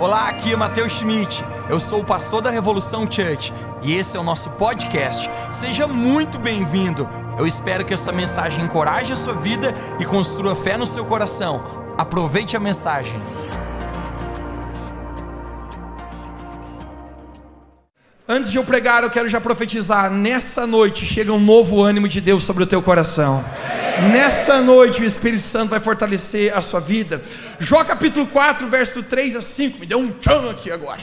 Olá, aqui é Matheus Schmidt. Eu sou o pastor da Revolução Church e esse é o nosso podcast. Seja muito bem-vindo. Eu espero que essa mensagem encoraje a sua vida e construa fé no seu coração. Aproveite a mensagem. Antes de eu pregar, eu quero já profetizar: nessa noite chega um novo ânimo de Deus sobre o teu coração. Nessa noite o Espírito Santo vai fortalecer a sua vida. Jó capítulo 4, verso 3 a 5. Me deu um tchan aqui agora.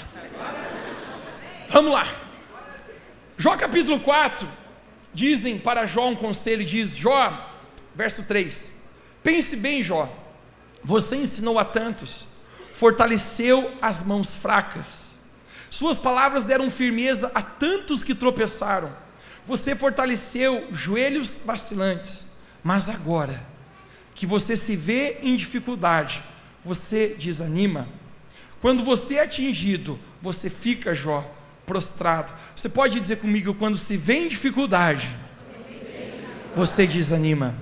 Vamos lá. Jó capítulo 4, dizem para Jó um conselho, diz Jó, verso 3. Pense bem, Jó. Você ensinou a tantos, fortaleceu as mãos fracas. Suas palavras deram firmeza a tantos que tropeçaram. Você fortaleceu joelhos vacilantes. Mas agora que você se vê em dificuldade, você desanima. Quando você é atingido, você fica, Jó, prostrado. Você pode dizer comigo, quando se vê em dificuldade, você desanima.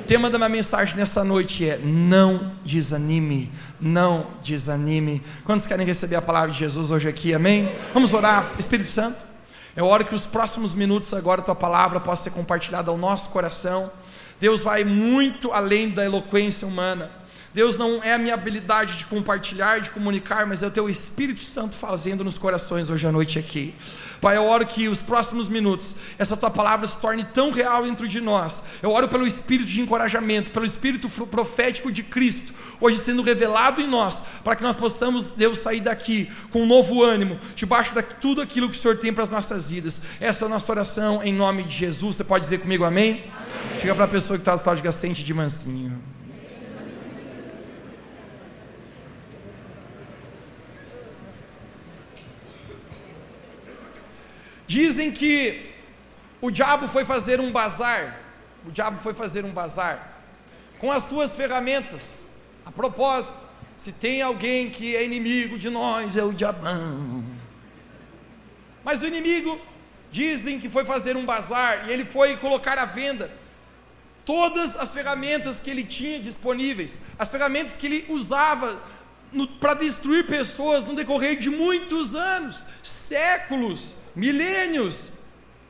O tema da minha mensagem nessa noite é: não desanime, não desanime. Quantos querem receber a palavra de Jesus hoje aqui? Amém? Vamos orar, Espírito Santo. Eu oro que os próximos minutos agora a tua palavra possa ser compartilhada ao nosso coração. Deus vai muito além da eloquência humana. Deus não é a minha habilidade de compartilhar, de comunicar, mas é o teu Espírito Santo fazendo nos corações hoje à noite aqui. Pai, eu oro que os próximos minutos essa tua palavra se torne tão real dentro de nós. Eu oro pelo espírito de encorajamento, pelo espírito profético de Cristo, hoje sendo revelado em nós, para que nós possamos, Deus, sair daqui com um novo ânimo, debaixo de tudo aquilo que o Senhor tem para as nossas vidas. Essa é a nossa oração em nome de Jesus. Você pode dizer comigo amém? amém. Chega para a pessoa que está no estado de sente de mansinho. Dizem que o diabo foi fazer um bazar, o diabo foi fazer um bazar com as suas ferramentas. A propósito, se tem alguém que é inimigo de nós, é o diabão. Mas o inimigo dizem que foi fazer um bazar e ele foi colocar à venda todas as ferramentas que ele tinha disponíveis, as ferramentas que ele usava para destruir pessoas no decorrer de muitos anos, séculos milênios.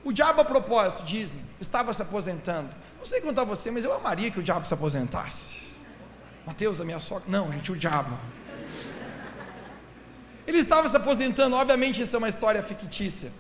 O diabo, a propósito, dizem, estava se aposentando. Não sei contar você, mas eu amaria que o diabo se aposentasse. Mateus, a minha sogra. Não, gente, o diabo. Ele estava se aposentando, obviamente, isso é uma história fictícia.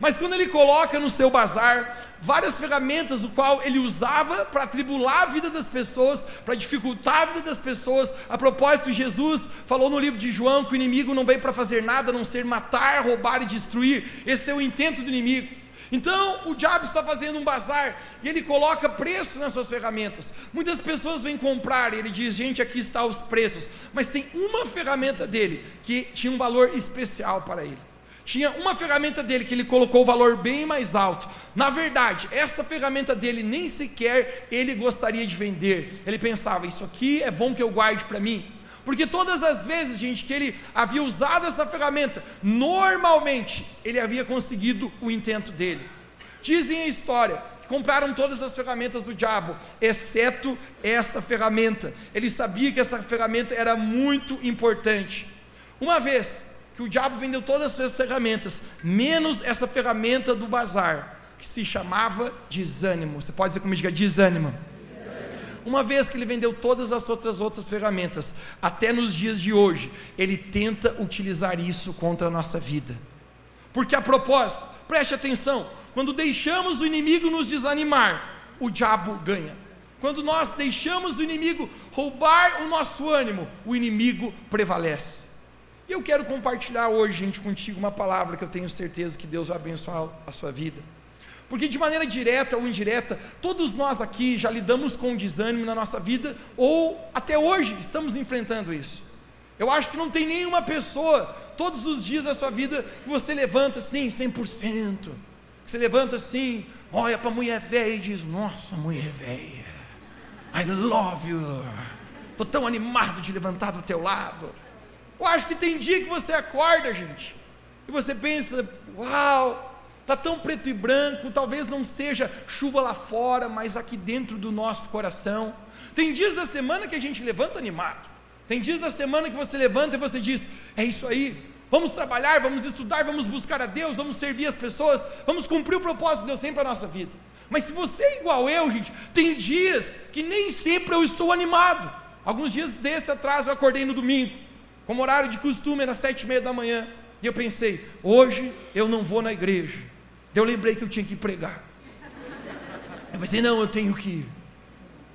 Mas quando ele coloca no seu bazar várias ferramentas, o qual ele usava para tribular a vida das pessoas, para dificultar a vida das pessoas. A propósito, Jesus falou no livro de João que o inimigo não veio para fazer nada a não ser matar, roubar e destruir. Esse é o intento do inimigo. Então o diabo está fazendo um bazar e ele coloca preço nas suas ferramentas. Muitas pessoas vêm comprar e ele diz: gente, aqui está os preços. Mas tem uma ferramenta dele que tinha um valor especial para ele tinha uma ferramenta dele que ele colocou o valor bem mais alto. Na verdade, essa ferramenta dele nem sequer ele gostaria de vender. Ele pensava: isso aqui é bom que eu guarde para mim. Porque todas as vezes, gente, que ele havia usado essa ferramenta, normalmente ele havia conseguido o intento dele. Dizem a história que compraram todas as ferramentas do diabo, exceto essa ferramenta. Ele sabia que essa ferramenta era muito importante. Uma vez, que o diabo vendeu todas as suas ferramentas, menos essa ferramenta do bazar, que se chamava desânimo. Você pode dizer comigo, diga desânimo. Uma vez que ele vendeu todas as outras outras ferramentas, até nos dias de hoje, ele tenta utilizar isso contra a nossa vida. Porque a propósito, preste atenção, quando deixamos o inimigo nos desanimar, o diabo ganha. Quando nós deixamos o inimigo roubar o nosso ânimo, o inimigo prevalece. E eu quero compartilhar hoje, gente, contigo uma palavra que eu tenho certeza que Deus vai abençoar a sua vida. Porque de maneira direta ou indireta, todos nós aqui já lidamos com desânimo na nossa vida, ou até hoje estamos enfrentando isso. Eu acho que não tem nenhuma pessoa, todos os dias da sua vida, que você levanta assim, 100%. Que você levanta assim, olha para a mulher velha e diz: Nossa, mulher velha, I love you. Estou tão animado de levantar do teu lado. Eu acho que tem dia que você acorda, gente, e você pensa: uau, está tão preto e branco, talvez não seja chuva lá fora, mas aqui dentro do nosso coração. Tem dias da semana que a gente levanta animado, Tem dias da semana que você levanta e você diz: é isso aí, vamos trabalhar, vamos estudar, vamos buscar a Deus, vamos servir as pessoas, vamos cumprir o propósito de Deus sempre para a nossa vida. Mas se você é igual eu, gente, tem dias que nem sempre eu estou animado. Alguns dias desse atrás eu acordei no domingo, como horário de costume, era sete e meia da manhã, e eu pensei, hoje eu não vou na igreja. Eu lembrei que eu tinha que pregar. Eu pensei, não, eu tenho que ir.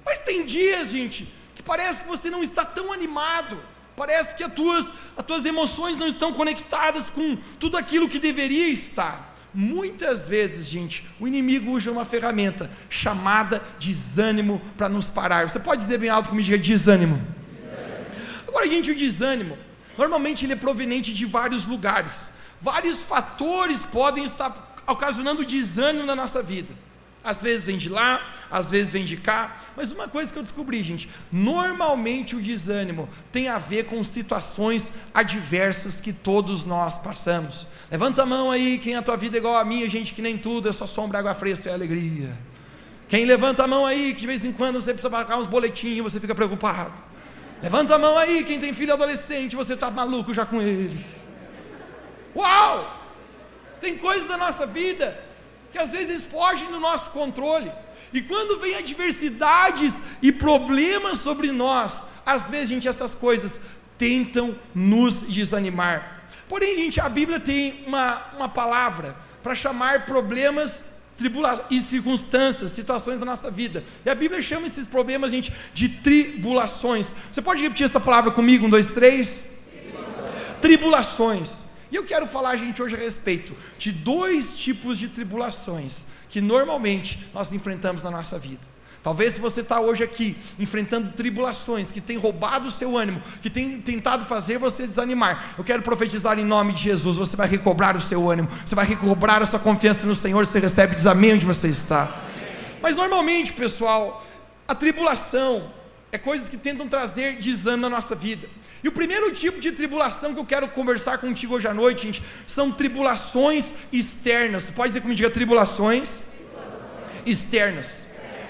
Mas tem dias, gente, que parece que você não está tão animado. Parece que as tuas, as tuas emoções não estão conectadas com tudo aquilo que deveria estar. Muitas vezes, gente, o inimigo usa uma ferramenta chamada desânimo para nos parar. Você pode dizer bem alto comigo, desânimo. desânimo. Agora, gente, o desânimo, normalmente ele é proveniente de vários lugares. Vários fatores podem estar ocasionando desânimo na nossa vida. Às vezes vem de lá, às vezes vem de cá, mas uma coisa que eu descobri, gente, normalmente o desânimo tem a ver com situações adversas que todos nós passamos. Levanta a mão aí, quem a tua vida é igual a minha, gente que nem tudo é só sombra, água fresca e alegria. Quem levanta a mão aí, que de vez em quando você precisa pagar uns boletinhos, você fica preocupado. Levanta a mão aí, quem tem filho adolescente, você está maluco já com ele. Uau! Tem coisas da nossa vida que às vezes fogem do nosso controle. E quando vem adversidades e problemas sobre nós, às vezes, gente, essas coisas tentam nos desanimar. Porém, gente, a Bíblia tem uma, uma palavra para chamar problemas tribula e circunstâncias, situações da nossa vida. E a Bíblia chama esses problemas, gente, de tribulações. Você pode repetir essa palavra comigo? Um, dois, três. Tribulações. tribulações. E eu quero falar, gente, hoje a respeito de dois tipos de tribulações que normalmente nós enfrentamos na nossa vida. Talvez você está hoje aqui enfrentando tribulações que têm roubado o seu ânimo, que têm tentado fazer você desanimar, eu quero profetizar em nome de Jesus: você vai recobrar o seu ânimo, você vai recobrar a sua confiança no Senhor, você recebe desamém onde você está. Mas normalmente, pessoal, a tribulação é coisas que tentam trazer desânimo na nossa vida. E o primeiro tipo de tribulação que eu quero conversar contigo hoje à noite, gente, são tribulações externas. Pode dizer comigo, diga tribulações. externas.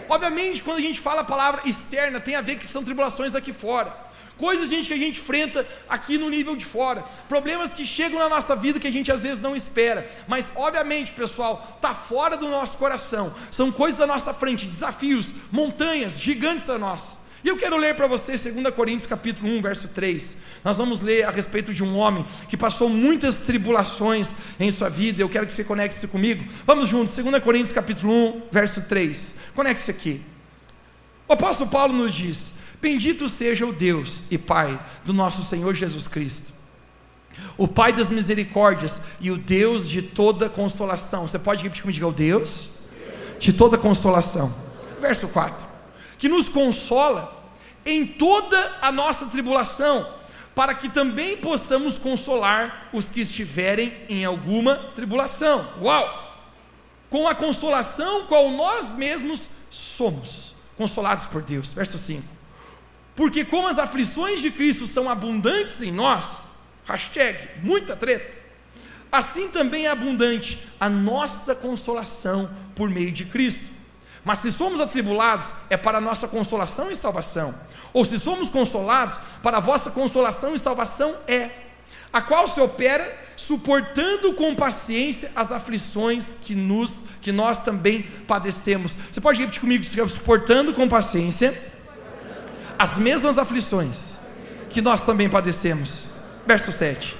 Obviamente, quando a gente fala a palavra externa, tem a ver que são tribulações aqui fora. Coisas, gente, que a gente enfrenta aqui no nível de fora. Problemas que chegam na nossa vida que a gente às vezes não espera. Mas, obviamente, pessoal, está fora do nosso coração. São coisas à nossa frente, desafios, montanhas gigantes a nós. E eu quero ler para você 2 Coríntios capítulo 1, verso 3. Nós vamos ler a respeito de um homem que passou muitas tribulações em sua vida. Eu quero que você conecte-se comigo. Vamos juntos, 2 Coríntios capítulo 1, verso 3. Conecte-se aqui. O apóstolo Paulo nos diz: Bendito seja o Deus e Pai do nosso Senhor Jesus Cristo. O Pai das misericórdias e o Deus de toda consolação. Você pode repetir comigo, diga o Deus de toda consolação. Verso 4. Que nos consola em toda a nossa tribulação, para que também possamos consolar os que estiverem em alguma tribulação. Uau! Com a consolação qual nós mesmos somos consolados por Deus. Verso 5. Porque como as aflições de Cristo são abundantes em nós, hashtag muita treta, assim também é abundante a nossa consolação por meio de Cristo. Mas se somos atribulados, é para nossa consolação e salvação ou se somos consolados, para vossa consolação e salvação é, a qual se opera suportando com paciência as aflições que, nos, que nós também padecemos. Você pode repetir comigo, suportando com paciência as mesmas aflições que nós também padecemos. Verso 7.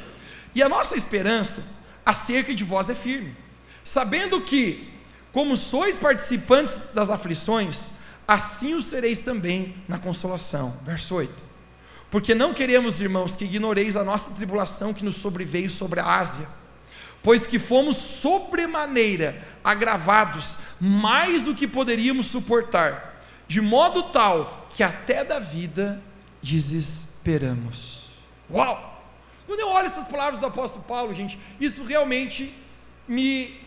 E a nossa esperança acerca de vós é firme, sabendo que, como sois participantes das aflições, assim o sereis também na consolação. Verso 8. Porque não queremos, irmãos, que ignoreis a nossa tribulação que nos sobreveio sobre a Ásia, pois que fomos sobremaneira agravados, mais do que poderíamos suportar, de modo tal que até da vida desesperamos. Uau! Quando eu olho essas palavras do apóstolo Paulo, gente, isso realmente me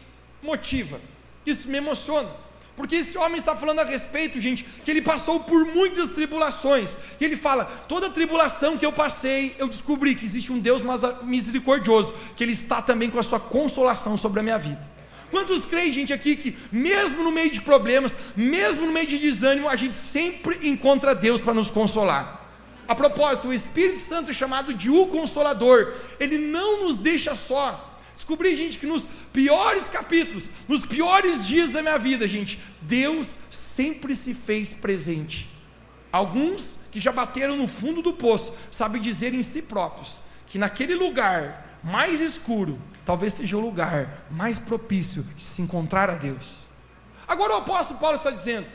motiva, isso me emociona. Porque esse homem está falando a respeito, gente, que ele passou por muitas tribulações. E ele fala: toda tribulação que eu passei, eu descobri que existe um Deus misericordioso, que Ele está também com a sua consolação sobre a minha vida. Quantos creem, gente, aqui que mesmo no meio de problemas, mesmo no meio de desânimo, a gente sempre encontra Deus para nos consolar? A propósito, o Espírito Santo é chamado de o Consolador. Ele não nos deixa só. Descobri, gente, que nos piores capítulos, nos piores dias da minha vida, gente, Deus sempre se fez presente. Alguns que já bateram no fundo do poço sabem dizer em si próprios que naquele lugar mais escuro, talvez seja o lugar mais propício de se encontrar a Deus. Agora o apóstolo Paulo está dizendo: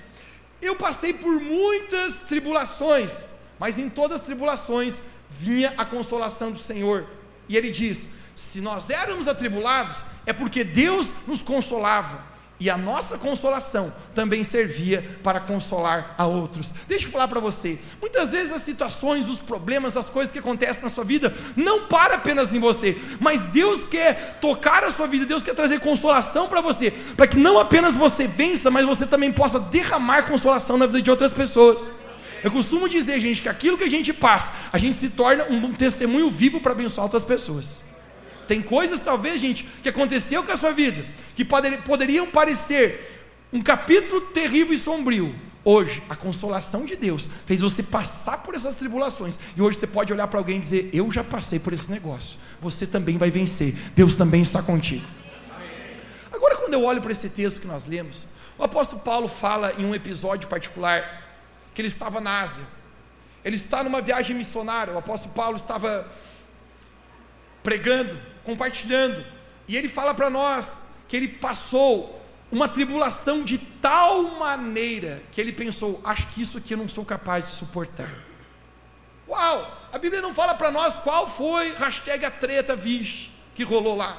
Eu passei por muitas tribulações, mas em todas as tribulações vinha a consolação do Senhor. E ele diz: Se nós éramos atribulados, é porque Deus nos consolava e a nossa consolação também servia para consolar a outros. Deixa eu falar para você: muitas vezes as situações, os problemas, as coisas que acontecem na sua vida não para apenas em você, mas Deus quer tocar a sua vida, Deus quer trazer consolação para você, para que não apenas você vença, mas você também possa derramar consolação na vida de outras pessoas. Eu costumo dizer, gente, que aquilo que a gente passa, a gente se torna um testemunho vivo para abençoar outras pessoas. Tem coisas, talvez, gente, que aconteceu com a sua vida, que poder, poderiam parecer um capítulo terrível e sombrio. Hoje, a consolação de Deus fez você passar por essas tribulações. E hoje você pode olhar para alguém e dizer: Eu já passei por esse negócio. Você também vai vencer. Deus também está contigo. Agora, quando eu olho para esse texto que nós lemos, o apóstolo Paulo fala em um episódio particular que ele estava na Ásia. Ele está numa viagem missionária. O apóstolo Paulo estava pregando compartilhando. E ele fala para nós que ele passou uma tribulação de tal maneira que ele pensou: acho que isso aqui eu não sou capaz de suportar. Uau! A Bíblia não fala para nós qual foi hashtag a treta, vixe, que rolou lá.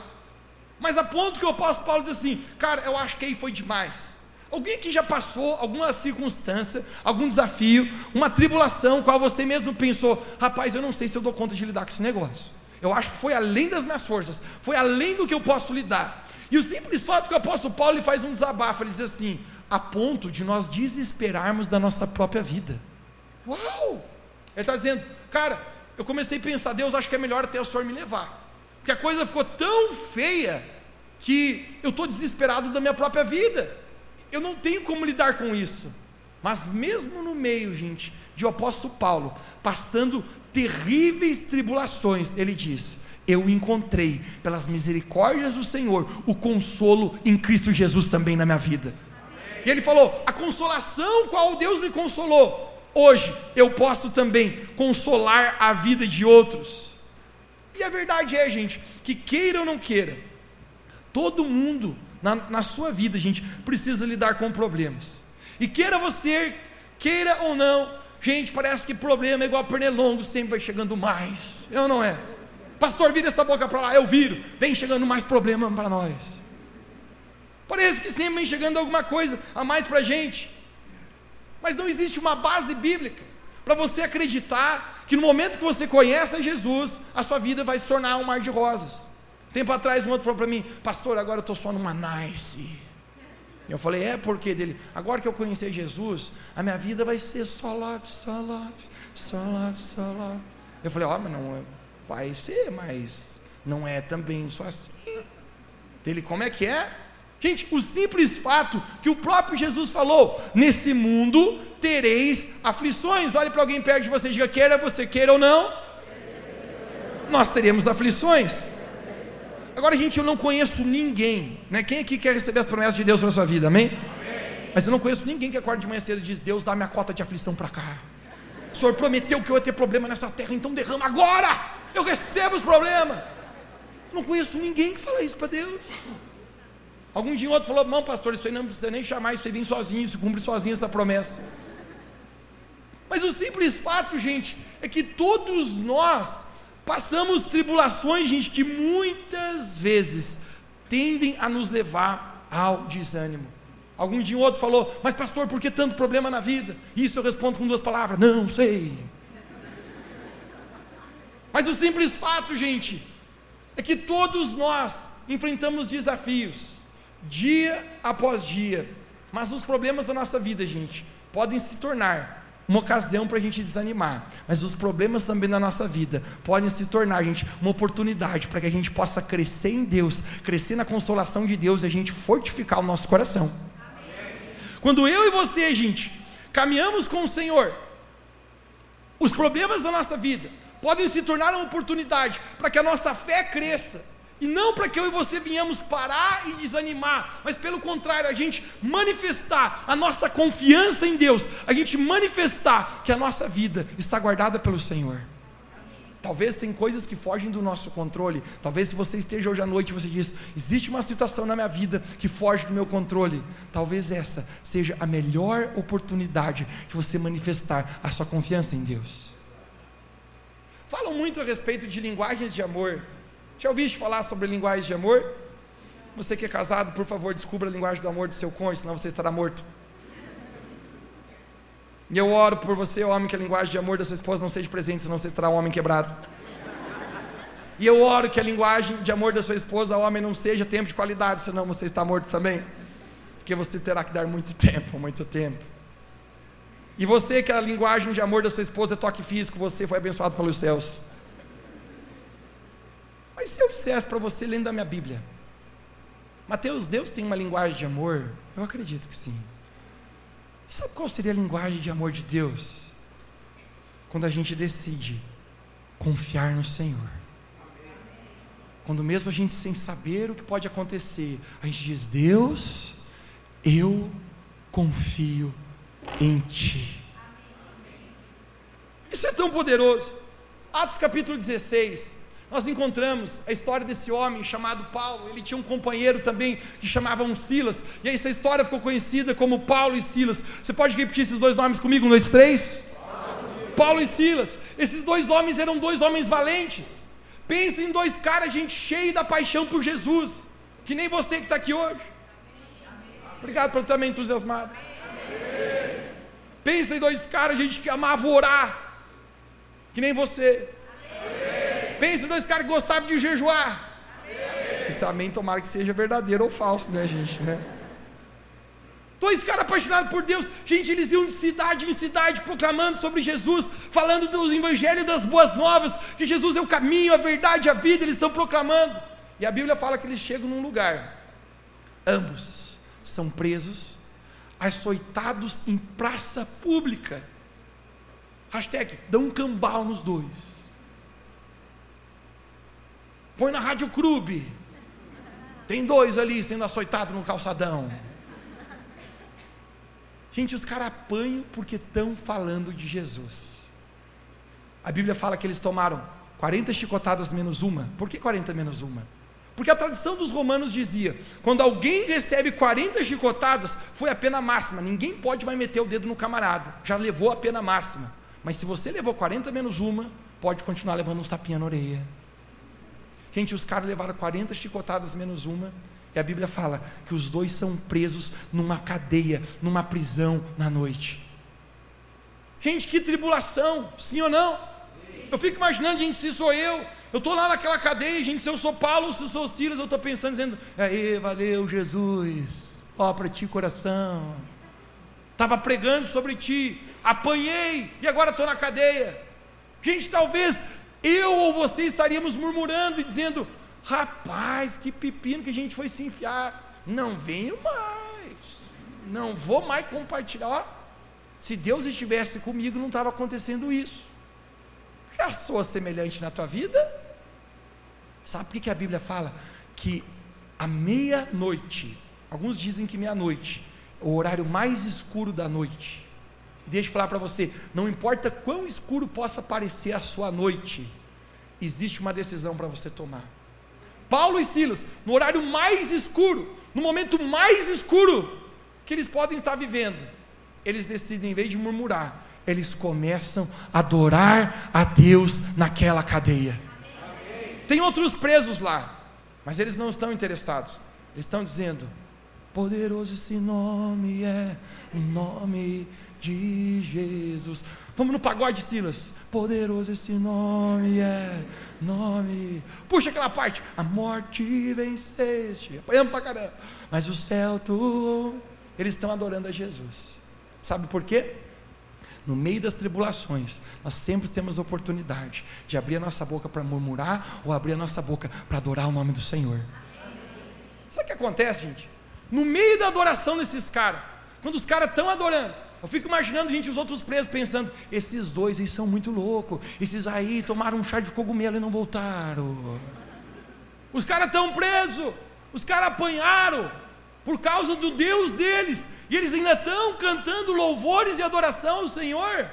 Mas a ponto que o apóstolo Paulo diz assim: cara, eu acho que aí foi demais. Alguém que já passou alguma circunstância, algum desafio, uma tribulação, qual você mesmo pensou, rapaz, eu não sei se eu dou conta de lidar com esse negócio. Eu acho que foi além das minhas forças, foi além do que eu posso lidar. E o simples fato que o apóstolo Paulo faz um desabafo, ele diz assim: a ponto de nós desesperarmos da nossa própria vida. Uau! Ele está dizendo, cara, eu comecei a pensar, Deus, acho que é melhor até o Senhor me levar. Porque a coisa ficou tão feia que eu estou desesperado da minha própria vida. Eu não tenho como lidar com isso. Mas mesmo no meio, gente, de o apóstolo Paulo, passando terríveis tribulações, ele diz: Eu encontrei, pelas misericórdias do Senhor, o consolo em Cristo Jesus também na minha vida. E ele falou: A consolação qual Deus me consolou, hoje eu posso também consolar a vida de outros. E a verdade é, gente, que queira ou não queira, todo mundo na, na sua vida, gente, precisa lidar com problemas. E queira você, queira ou não, Gente, parece que problema é igual a pernilongo, sempre vai chegando mais. Eu não é? Pastor, vira essa boca para lá, eu viro. Vem chegando mais problema para nós. Parece que sempre vem chegando alguma coisa a mais para a gente. Mas não existe uma base bíblica para você acreditar que no momento que você conhece Jesus, a sua vida vai se tornar um mar de rosas. Tempo atrás, um outro falou para mim, pastor, agora eu estou só numa nice. Eu falei, é porque dele, agora que eu conheci Jesus, a minha vida vai ser só love, só love, só love, só love. Eu falei, ó, oh, mas não é, vai ser, mas não é também só assim. Dele, como é que é? Gente, o simples fato que o próprio Jesus falou: nesse mundo tereis aflições. Olhe para alguém perto de você e diga: queira você queira ou não, nós teremos aflições. Agora, gente, eu não conheço ninguém, né? Quem aqui quer receber as promessas de Deus para sua vida, amém? amém? Mas eu não conheço ninguém que acorda de manhã cedo e diz: Deus, dá minha cota de aflição para cá. O Senhor prometeu que eu ia ter problema nessa terra, então derrama agora. Eu recebo os problemas. Não conheço ninguém que fala isso para Deus. Algum dia outro falou: Não, pastor, isso aí não precisa nem chamar, isso aí vem sozinho, isso cumpre sozinho essa promessa. Mas o simples fato, gente, é que todos nós Passamos tribulações, gente, que muitas vezes tendem a nos levar ao desânimo. Algum dia um outro falou, mas pastor, por que tanto problema na vida? Isso eu respondo com duas palavras: não sei. Mas o simples fato, gente, é que todos nós enfrentamos desafios, dia após dia, mas os problemas da nossa vida, gente, podem se tornar uma ocasião para a gente desanimar, mas os problemas também na nossa vida podem se tornar, gente, uma oportunidade para que a gente possa crescer em Deus, crescer na consolação de Deus e a gente fortificar o nosso coração. Quando eu e você, gente, caminhamos com o Senhor, Os problemas da nossa vida podem se tornar uma oportunidade para que a nossa fé cresça. E não para que eu e você venhamos parar e desanimar, mas pelo contrário, a gente manifestar a nossa confiança em Deus, a gente manifestar que a nossa vida está guardada pelo Senhor. Talvez tem coisas que fogem do nosso controle. Talvez se você esteja hoje à noite e você diz: existe uma situação na minha vida que foge do meu controle. Talvez essa seja a melhor oportunidade de você manifestar a sua confiança em Deus. Falam muito a respeito de linguagens de amor. Já ouviste falar sobre linguagens de amor? Você que é casado, por favor, descubra a linguagem do amor do seu cônjuge, senão você estará morto. E eu oro por você, homem, que a linguagem de amor da sua esposa não seja presente, senão você estará um homem quebrado. E eu oro que a linguagem de amor da sua esposa, homem, não seja tempo de qualidade, senão você está morto também. Porque você terá que dar muito tempo, muito tempo. E você que a linguagem de amor da sua esposa é toque físico, você foi abençoado pelos céus. Mas se eu dissesse para você lendo a minha Bíblia, Mateus, Deus tem uma linguagem de amor? Eu acredito que sim. Sabe qual seria a linguagem de amor de Deus? Quando a gente decide confiar no Senhor. Quando mesmo a gente sem saber o que pode acontecer, a gente diz: Deus, eu confio em Ti. Isso é tão poderoso. Atos capítulo 16 nós encontramos a história desse homem chamado Paulo. Ele tinha um companheiro também que chamava um Silas. E essa história ficou conhecida como Paulo e Silas. Você pode repetir esses dois nomes comigo? Um, dois, três. Paulo e Silas. Esses dois homens eram dois homens valentes. Pensa em dois caras, gente, cheio da paixão por Jesus. Que nem você que está aqui hoje. Obrigado por estar meio entusiasmado. Pensa em dois caras, gente, que amava orar. Que nem você. Pensa dois caras que gostavam de jejuar. Amém. Esse amém tomara que seja verdadeiro ou falso, né, gente? Né? Dois caras apaixonados por Deus, gente, eles iam de cidade em cidade proclamando sobre Jesus, falando dos evangelhos das boas novas, que Jesus é o caminho, a verdade, a vida, eles estão proclamando. E a Bíblia fala que eles chegam num lugar, ambos são presos, açoitados em praça pública. Hashtag, dão um cambal nos dois. Põe na Rádio Clube. Tem dois ali sendo açoitados no calçadão. Gente, os caras apanham porque estão falando de Jesus. A Bíblia fala que eles tomaram 40 chicotadas menos uma. Por que 40 menos uma? Porque a tradição dos romanos dizia: quando alguém recebe 40 chicotadas, foi a pena máxima. Ninguém pode mais meter o dedo no camarada. Já levou a pena máxima. Mas se você levou 40 menos uma, pode continuar levando uns tapinhas na orelha. Gente, os caras levaram 40 chicotadas menos uma. E a Bíblia fala que os dois são presos numa cadeia, numa prisão na noite. Gente, que tribulação, sim ou não? Sim. Eu fico imaginando, gente, se sou eu, eu estou lá naquela cadeia, gente, se eu sou Paulo, se eu sou Silas, eu estou pensando, dizendo, aí, valeu, Jesus, ó, para ti coração. Estava pregando sobre ti, apanhei e agora estou na cadeia. Gente, talvez eu ou você estaríamos murmurando e dizendo: rapaz, que pepino que a gente foi se enfiar. Não venho mais, não vou mais compartilhar. Se Deus estivesse comigo, não estava acontecendo isso. Já sou semelhante na tua vida? Sabe por que a Bíblia fala que a meia-noite, alguns dizem que meia-noite, é o horário mais escuro da noite, deixa eu falar para você: não importa quão escuro possa parecer a sua noite, existe uma decisão para você tomar. Paulo e Silas, no horário mais escuro, no momento mais escuro que eles podem estar vivendo, eles decidem, em vez de murmurar, eles começam a adorar a Deus naquela cadeia. Tem outros presos lá, mas eles não estão interessados. Eles estão dizendo: Poderoso esse nome é, o nome de Jesus. Vamos no pagode, Silas. Poderoso esse nome é, nome. Puxa aquela parte. A morte venceste. Apanhamos pra caramba. Mas o céu tu. Eles estão adorando a Jesus. Sabe por quê? No meio das tribulações, nós sempre temos a oportunidade de abrir a nossa boca para murmurar ou abrir a nossa boca para adorar o nome do Senhor. Sabe o que acontece, gente? No meio da adoração desses caras, quando os caras estão adorando, Eu fico imaginando, gente, os outros presos pensando: esses dois eles são muito loucos. Esses aí tomaram um chá de cogumelo e não voltaram. Os caras estão presos. Os caras apanharam por causa do Deus deles. E eles ainda estão cantando louvores e adoração ao Senhor.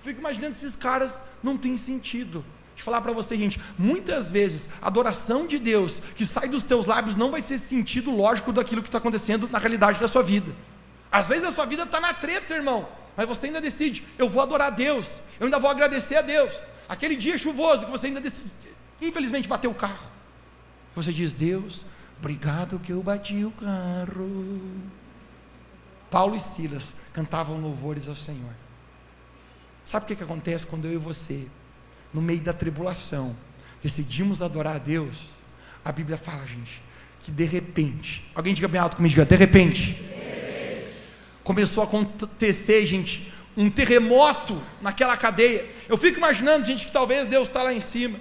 Fico imaginando esses caras não tem sentido. Deixa eu falar para você, gente, muitas vezes a adoração de Deus que sai dos teus lábios não vai ser sentido lógico daquilo que está acontecendo na realidade da sua vida. Às vezes a sua vida está na treta, irmão, mas você ainda decide, eu vou adorar a Deus, eu ainda vou agradecer a Deus. Aquele dia chuvoso que você ainda decide, infelizmente bateu o carro. Você diz, Deus, obrigado que eu bati o carro. Paulo e Silas cantavam louvores ao Senhor. Sabe o que, que acontece quando eu e você, no meio da tribulação, decidimos adorar a Deus? A Bíblia fala, gente, que de repente, alguém diga bem alto comigo, diga, de repente, de repente. Começou a acontecer, gente, um terremoto naquela cadeia. Eu fico imaginando, gente, que talvez Deus está lá em cima.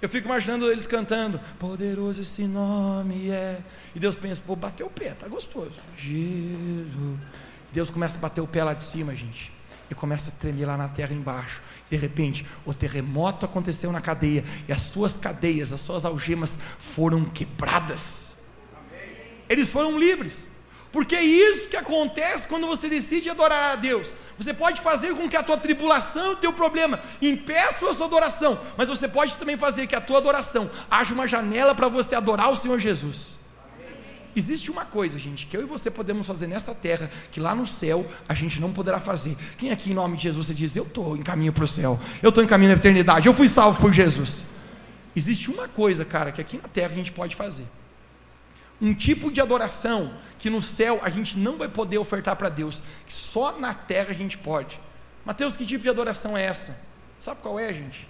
Eu fico imaginando eles cantando, poderoso esse nome é. E Deus pensa, vou bater o pé, tá gostoso. Jesus. Deus começa a bater o pé lá de cima, gente. E começa a tremer lá na terra embaixo. De repente, o terremoto aconteceu na cadeia. E as suas cadeias, as suas algemas foram quebradas. Eles foram livres. Porque é isso que acontece quando você decide adorar a Deus. Você pode fazer com que a tua tribulação, o teu problema, impeça a sua adoração, mas você pode também fazer que a tua adoração haja uma janela para você adorar o Senhor Jesus. Existe uma coisa, gente, que eu e você podemos fazer nessa terra, que lá no céu a gente não poderá fazer. Quem aqui em nome de Jesus você diz, eu estou em caminho para o céu, eu estou em caminho da eternidade, eu fui salvo por Jesus. Existe uma coisa, cara, que aqui na terra a gente pode fazer um tipo de adoração que no céu a gente não vai poder ofertar para Deus, que só na terra a gente pode. Mateus, que tipo de adoração é essa? Sabe qual é, gente?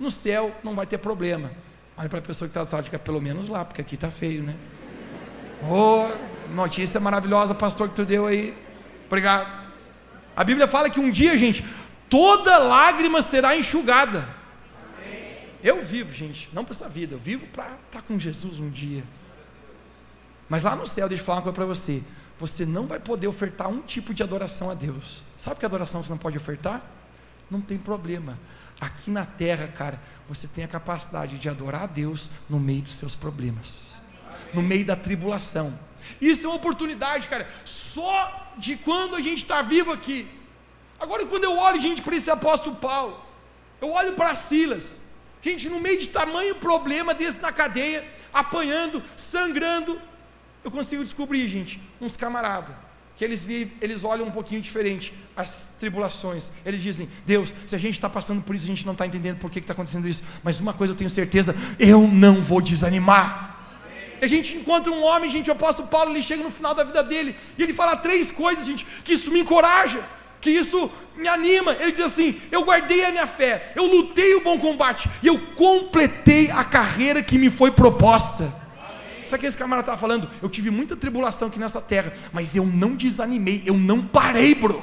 No céu não vai ter problema. Olha para a pessoa que está diga pelo menos lá, porque aqui está feio, né? Oh, notícia maravilhosa, pastor, que tu deu aí. Obrigado. A Bíblia fala que um dia, gente, toda lágrima será enxugada. Eu vivo, gente, não para essa vida, eu vivo para estar tá com Jesus um dia. Mas lá no céu, deixa eu falar uma coisa para você. Você não vai poder ofertar um tipo de adoração a Deus. Sabe que adoração você não pode ofertar? Não tem problema. Aqui na terra, cara, você tem a capacidade de adorar a Deus no meio dos seus problemas, no meio da tribulação. Isso é uma oportunidade, cara, só de quando a gente está vivo aqui. Agora, quando eu olho, gente, para esse apóstolo Paulo, eu olho para Silas, gente, no meio de tamanho problema desse na cadeia, apanhando, sangrando, eu consigo descobrir, gente, uns camaradas que eles eles olham um pouquinho diferente as tribulações. Eles dizem: Deus, se a gente está passando por isso, a gente não está entendendo por que está acontecendo isso. Mas uma coisa eu tenho certeza: eu não vou desanimar. A gente encontra um homem, gente, o apóstolo Paulo, ele chega no final da vida dele e ele fala três coisas, gente, que isso me encoraja, que isso me anima. Ele diz assim: Eu guardei a minha fé, eu lutei o bom combate e eu completei a carreira que me foi proposta. Sabe o que esse camarada estava falando? Eu tive muita tribulação aqui nessa terra, mas eu não desanimei, eu não parei, bro.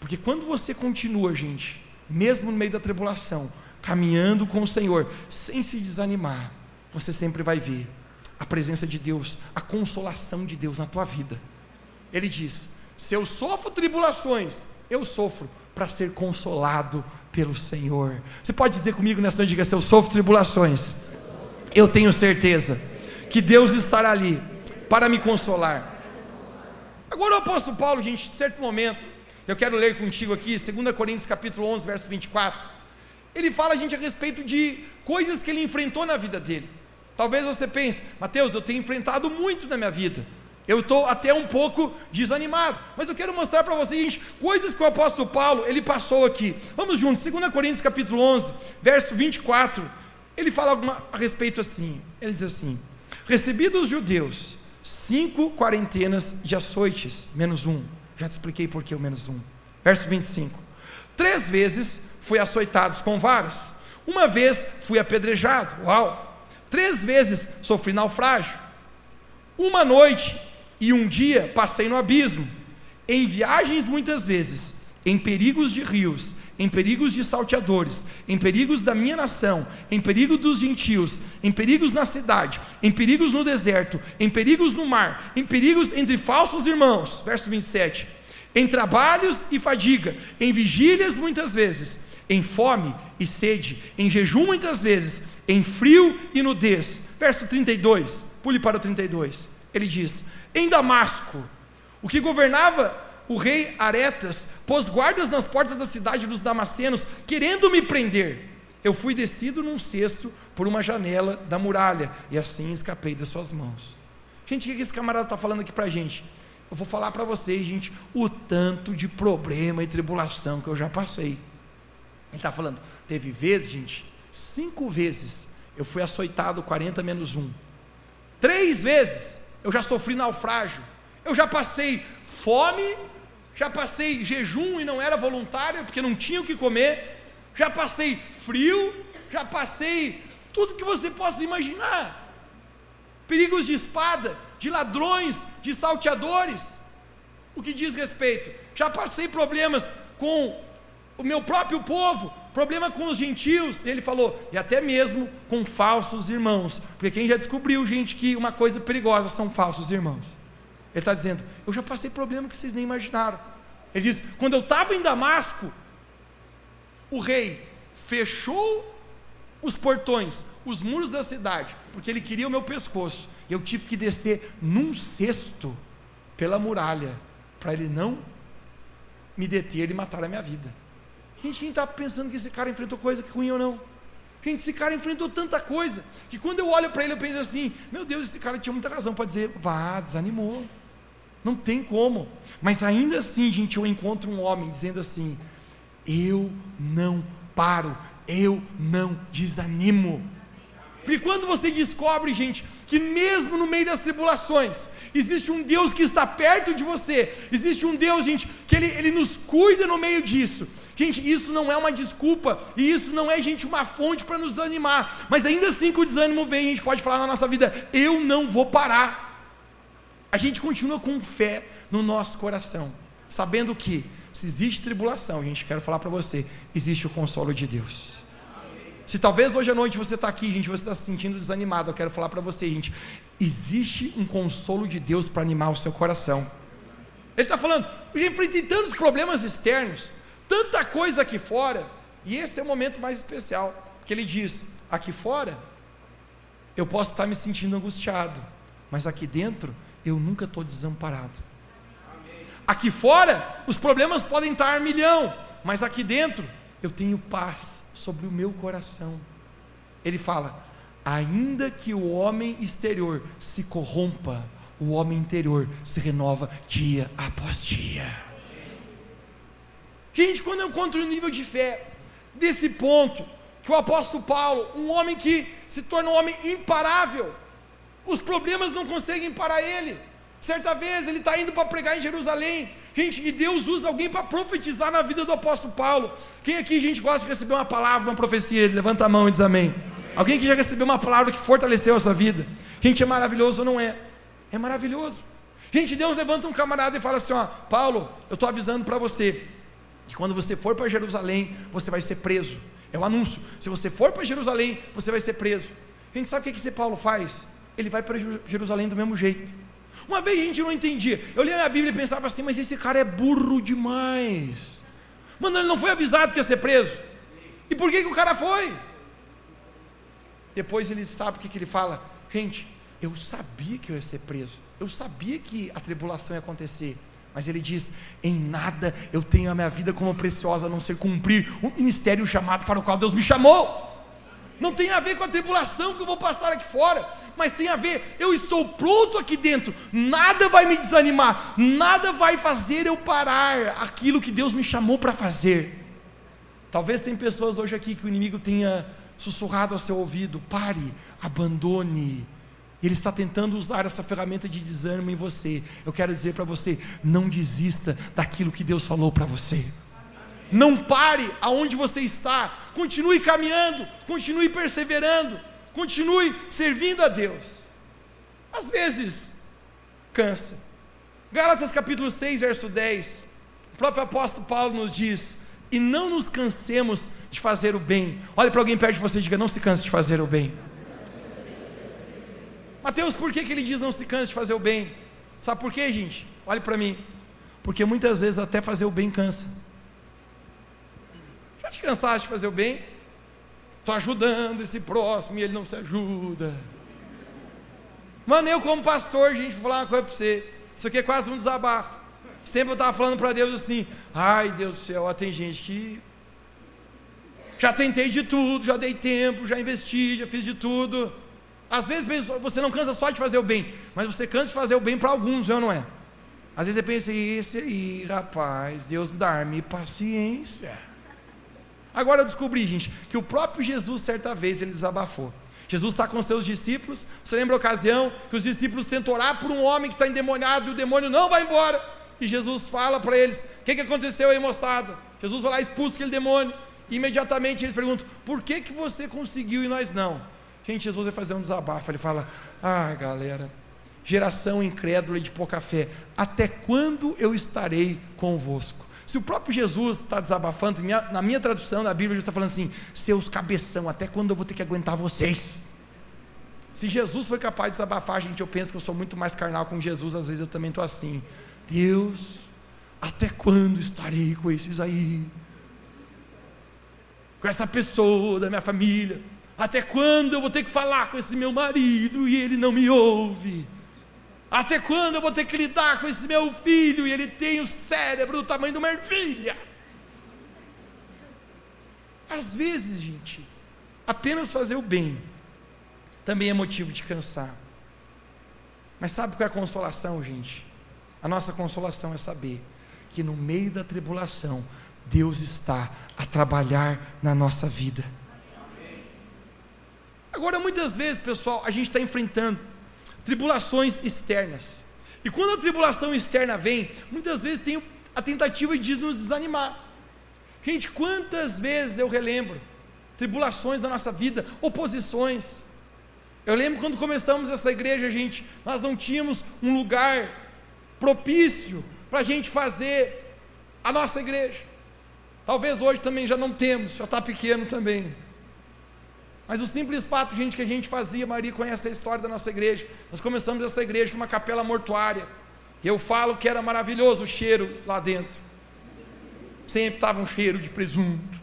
Porque quando você continua, gente, mesmo no meio da tribulação, caminhando com o Senhor, sem se desanimar, você sempre vai ver a presença de Deus, a consolação de Deus na tua vida. Ele diz: se eu sofro tribulações, eu sofro para ser consolado pelo Senhor. Você pode dizer comigo nessa noite, diga, se eu sofro tribulações, eu tenho certeza que Deus estará ali para me consolar. Agora o apóstolo Paulo, gente, em certo momento, eu quero ler contigo aqui, 2 Coríntios capítulo 11, verso 24. Ele fala, gente, a respeito de coisas que ele enfrentou na vida dele. Talvez você pense, Mateus, eu tenho enfrentado muito na minha vida. Eu estou até um pouco desanimado. Mas eu quero mostrar para vocês, gente, coisas que o apóstolo Paulo, ele passou aqui. Vamos juntos, 2 Coríntios capítulo 11, verso 24. Ele fala alguma, a respeito assim. Ele diz assim: Recebi dos judeus cinco quarentenas de açoites, menos um. Já te expliquei por que o menos um. Verso 25. Três vezes fui açoitado com varas. Uma vez fui apedrejado. Uau! Três vezes sofri naufrágio. Uma noite e um dia passei no abismo. Em viagens muitas vezes, em perigos de rios, em perigos de salteadores, em perigos da minha nação, em perigo dos gentios, em perigos na cidade, em perigos no deserto, em perigos no mar, em perigos entre falsos irmãos. Verso 27. em trabalhos e fadiga, em vigílias muitas vezes, em fome e sede, em jejum muitas vezes, em frio e nudez. Verso 32, pule para o 32. Ele diz: Em Damasco, o que governava o rei Aretas pôs guardas nas portas da cidade dos Damascenos, querendo me prender. Eu fui descido num cesto por uma janela da muralha, e assim escapei das suas mãos. Gente, o que esse camarada está falando aqui para a gente? Eu vou falar para vocês, gente, o tanto de problema e tribulação que eu já passei. Ele está falando, teve vezes, gente, cinco vezes eu fui açoitado 40 menos um. Três vezes eu já sofri naufrágio. Eu já passei fome, já passei jejum e não era voluntário, porque não tinha o que comer. Já passei frio, já passei tudo que você possa imaginar. Perigos de espada, de ladrões, de salteadores. O que diz respeito? Já passei problemas com o meu próprio povo, problema com os gentios, ele falou, e até mesmo com falsos irmãos, porque quem já descobriu, gente, que uma coisa perigosa são falsos irmãos. Ele está dizendo, eu já passei problema que vocês nem imaginaram. Ele diz, quando eu estava em Damasco, o rei fechou os portões, os muros da cidade, porque ele queria o meu pescoço, e eu tive que descer num cesto pela muralha, para ele não me deter e matar a minha vida. Gente, quem está pensando que esse cara enfrentou coisa que ruim ou não? Gente, esse cara enfrentou tanta coisa que quando eu olho para ele eu penso assim: meu Deus, esse cara tinha muita razão para dizer, vá, desanimou. Não tem como. Mas ainda assim, gente, eu encontro um homem dizendo assim: eu não paro, eu não desanimo. Porque quando você descobre, gente, que mesmo no meio das tribulações, existe um Deus que está perto de você, existe um Deus, gente, que Ele, ele nos cuida no meio disso, Gente, isso não é uma desculpa, e isso não é, gente, uma fonte para nos animar. Mas ainda assim que o desânimo vem, a gente pode falar na nossa vida: eu não vou parar. A gente continua com fé no nosso coração, sabendo que, se existe tribulação, gente, quero falar para você: existe o consolo de Deus. Se talvez hoje à noite você está aqui, gente, você está se sentindo desanimado, eu quero falar para você, gente, existe um consolo de Deus para animar o seu coração. Ele está falando, já enfrentei tantos problemas externos, tanta coisa aqui fora, e esse é o momento mais especial, porque ele diz: aqui fora, eu posso estar me sentindo angustiado, mas aqui dentro, eu nunca estou desamparado. Aqui fora, os problemas podem estar milhão, mas aqui dentro, eu tenho paz sobre o meu coração. Ele fala: ainda que o homem exterior se corrompa, o homem interior se renova dia após dia. Gente, quando eu encontro o um nível de fé desse ponto, que o apóstolo Paulo, um homem que se torna um homem imparável, os problemas não conseguem parar ele. Certa vez ele está indo para pregar em Jerusalém, gente, e Deus usa alguém para profetizar na vida do apóstolo Paulo. Quem aqui, gente, gosta de receber uma palavra, uma profecia? Levanta a mão e diz amém. Alguém que já recebeu uma palavra que fortaleceu a sua vida? Gente, é maravilhoso ou não é? É maravilhoso. Gente, Deus levanta um camarada e fala assim: ó, Paulo, eu estou avisando para você, que quando você for para Jerusalém, você vai ser preso. É o um anúncio. Se você for para Jerusalém, você vai ser preso. Gente sabe o que esse Paulo faz? Ele vai para Jerusalém do mesmo jeito. Uma vez a gente não entendia. Eu lia a Bíblia e pensava assim, mas esse cara é burro demais. Mano, ele não foi avisado que ia ser preso. E por que, que o cara foi? Depois ele sabe o que, que ele fala. Gente, eu sabia que eu ia ser preso. Eu sabia que a tribulação ia acontecer. Mas ele diz: em nada eu tenho a minha vida como preciosa, a não ser cumprir o ministério chamado para o qual Deus me chamou. Não tem a ver com a tribulação que eu vou passar aqui fora, mas tem a ver, eu estou pronto aqui dentro, nada vai me desanimar, nada vai fazer eu parar aquilo que Deus me chamou para fazer. Talvez tem pessoas hoje aqui que o inimigo tenha sussurrado ao seu ouvido: pare, abandone, ele está tentando usar essa ferramenta de desânimo em você. Eu quero dizer para você: não desista daquilo que Deus falou para você. Não pare aonde você está. Continue caminhando, continue perseverando, continue servindo a Deus. Às vezes, cansa. Gálatas capítulo 6, verso 10. O próprio apóstolo Paulo nos diz: E não nos cansemos de fazer o bem. Olhe para alguém perto de você e diga: Não se canse de fazer o bem. Mateus, por que, que ele diz não se canse de fazer o bem? Sabe por quê, gente? Olhe para mim. Porque muitas vezes até fazer o bem cansa. Te cansaste de fazer o bem? Estou ajudando esse próximo e ele não se ajuda. Mano, eu como pastor, gente, vou falar uma coisa para você. Isso aqui é quase um desabafo. Sempre eu estava falando para Deus assim: ai Deus do céu, ó, tem gente que já tentei de tudo, já dei tempo, já investi, já fiz de tudo. Às vezes você não cansa só de fazer o bem, mas você cansa de fazer o bem para alguns, é ou não é? Às vezes você pensa, esse aí, rapaz, Deus dar-me paciência. Agora eu descobri, gente, que o próprio Jesus, certa vez, ele desabafou. Jesus está com seus discípulos. Você lembra a ocasião que os discípulos tentam orar por um homem que está endemoniado e o demônio não vai embora? E Jesus fala para eles: O que, que aconteceu aí, moçada? Jesus vai lá e expulsa aquele demônio. E imediatamente eles perguntam: Por que, que você conseguiu e nós não? Gente, Jesus vai fazer um desabafo. Ele fala: Ah, galera, geração incrédula e de pouca fé, até quando eu estarei convosco? Se o próprio Jesus está desabafando, na minha tradução da Bíblia, ele está falando assim: seus cabeção, até quando eu vou ter que aguentar vocês? Se Jesus foi capaz de desabafar, gente, eu penso que eu sou muito mais carnal com Jesus, às vezes eu também estou assim. Deus, até quando estarei com esses aí? Com essa pessoa da minha família? Até quando eu vou ter que falar com esse meu marido e ele não me ouve? Até quando eu vou ter que lidar com esse meu filho e ele tem o cérebro do tamanho de uma ervilha? Às vezes, gente, apenas fazer o bem também é motivo de cansar. Mas sabe qual é a consolação, gente? A nossa consolação é saber que no meio da tribulação, Deus está a trabalhar na nossa vida. Agora, muitas vezes, pessoal, a gente está enfrentando tribulações externas. E quando a tribulação externa vem, muitas vezes tem a tentativa de nos desanimar. Gente, quantas vezes eu relembro tribulações da nossa vida, oposições. Eu lembro quando começamos essa igreja, gente, nós não tínhamos um lugar propício para a gente fazer a nossa igreja. Talvez hoje também já não temos, já está pequeno também. Mas o simples fato, gente, que a gente fazia, Maria conhece a história da nossa igreja. Nós começamos essa igreja com uma capela mortuária. Eu falo que era maravilhoso o cheiro lá dentro. Sempre estava um cheiro de presunto.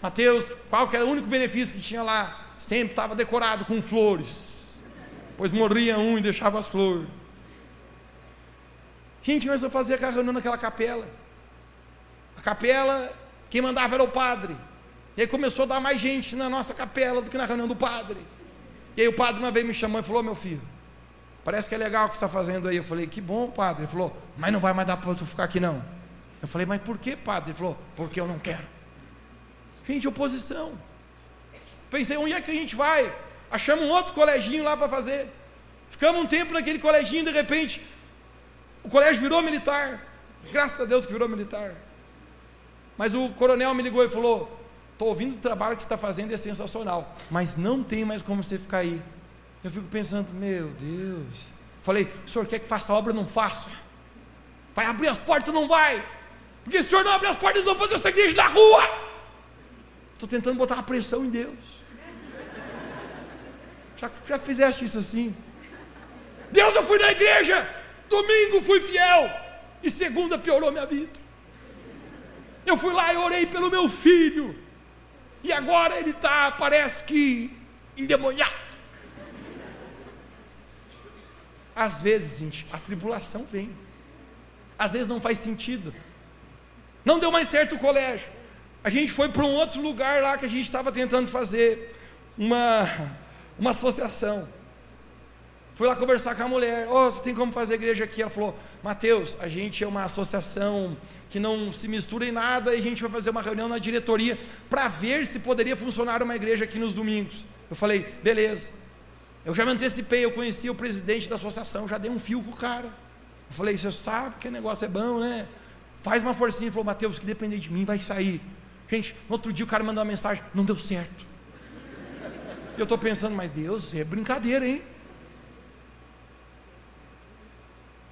Mateus, qual que era o único benefício que tinha lá? Sempre estava decorado com flores. Pois morria um e deixava as flores. Gente, nós não fazia carrão naquela capela. A capela, quem mandava era o padre. E aí começou a dar mais gente na nossa capela do que na reunião do padre. E aí o padre uma vez me chamou e falou: Meu filho, parece que é legal o que você está fazendo aí. Eu falei: Que bom, padre. Ele falou: Mas não vai mais dar para tu ficar aqui não. Eu falei: Mas por que, padre? Ele falou: Porque eu não quero. Gente, oposição. Pensei: Onde é que a gente vai? Achamos um outro coleginho lá para fazer. Ficamos um tempo naquele coleginho, de repente, o colégio virou militar. Graças a Deus que virou militar. Mas o coronel me ligou e falou: Estou ouvindo o trabalho que você está fazendo, é sensacional, mas não tem mais como você ficar aí. Eu fico pensando: Meu Deus. Falei: O senhor quer que faça obra? Não faça. Vai abrir as portas? Não vai. Porque se o senhor não abrir as portas, eles vão fazer essa igreja na rua. Estou tentando botar uma pressão em Deus. Já, já fizeste isso assim? Deus, eu fui na igreja, domingo fui fiel, e segunda piorou minha vida. Eu fui lá e orei pelo meu filho, e agora ele está, parece que, endemoniado. Às vezes, gente, a tribulação vem. Às vezes não faz sentido. Não deu mais certo o colégio. A gente foi para um outro lugar lá que a gente estava tentando fazer uma, uma associação. Fui lá conversar com a mulher. Oh, você tem como fazer igreja aqui? Ela falou: Mateus, a gente é uma associação que não se mistura em nada e a gente vai fazer uma reunião na diretoria para ver se poderia funcionar uma igreja aqui nos domingos. Eu falei: beleza. Eu já me antecipei, eu conheci o presidente da associação, já dei um fio com o cara. Eu falei: você sabe que o negócio é bom, né? Faz uma forcinha. Ele falou: Mateus, que depender de mim vai sair. Gente, no outro dia o cara mandou uma mensagem: não deu certo. Eu estou pensando, mas Deus, é brincadeira, hein?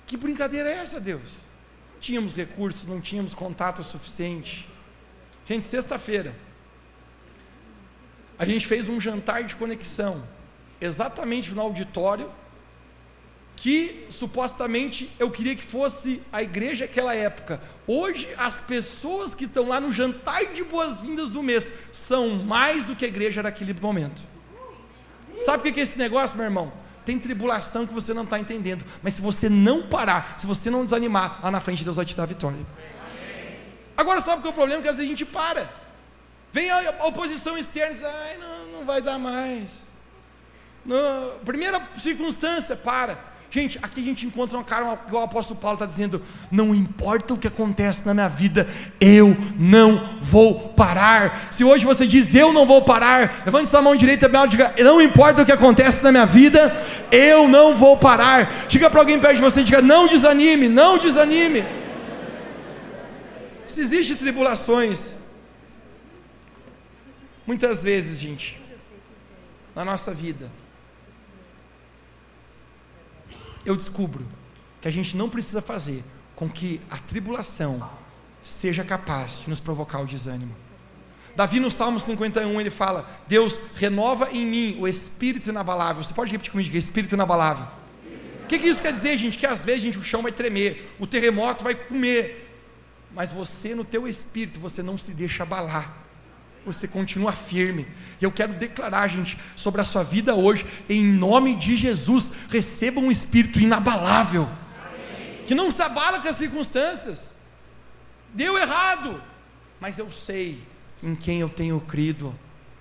Que brincadeira é essa, Deus? Não tínhamos recursos, não tínhamos contato suficiente. Gente, sexta-feira, a gente fez um jantar de conexão, exatamente no auditório, que supostamente eu queria que fosse a igreja daquela época. Hoje, as pessoas que estão lá no jantar de boas-vindas do mês são mais do que a igreja daquele momento. Sabe o que é esse negócio, meu irmão? Tem tribulação que você não está entendendo, mas se você não parar, se você não desanimar, lá na frente Deus vai te dar vitória. Agora, sabe qual é o problema? Que às vezes a gente para. Vem a oposição externa e diz: ai, não, não vai dar mais. Não, primeira circunstância, para. Gente, aqui a gente encontra uma cara igual o apóstolo Paulo está dizendo: não importa o que acontece na minha vida, eu não vou parar. Se hoje você diz eu não vou parar, levante sua mão direita e diga: não importa o que acontece na minha vida, eu não vou parar. Diga para alguém perto de você: diga, não desanime, não desanime. Se existem tribulações, muitas vezes, gente, na nossa vida, eu descubro que a gente não precisa fazer com que a tribulação seja capaz de nos provocar o desânimo. Davi no Salmo 51 ele fala: Deus renova em mim o espírito inabalável. Você pode repetir comigo, espírito inabalável. O que, que isso quer dizer, gente? Que às vezes, gente, o chão vai tremer, o terremoto vai comer, mas você no teu espírito você não se deixa abalar você continua firme. E eu quero declarar, gente, sobre a sua vida hoje, em nome de Jesus, receba um espírito inabalável, Amém. que não se abala com as circunstâncias. Deu errado, mas eu sei em quem eu tenho crido.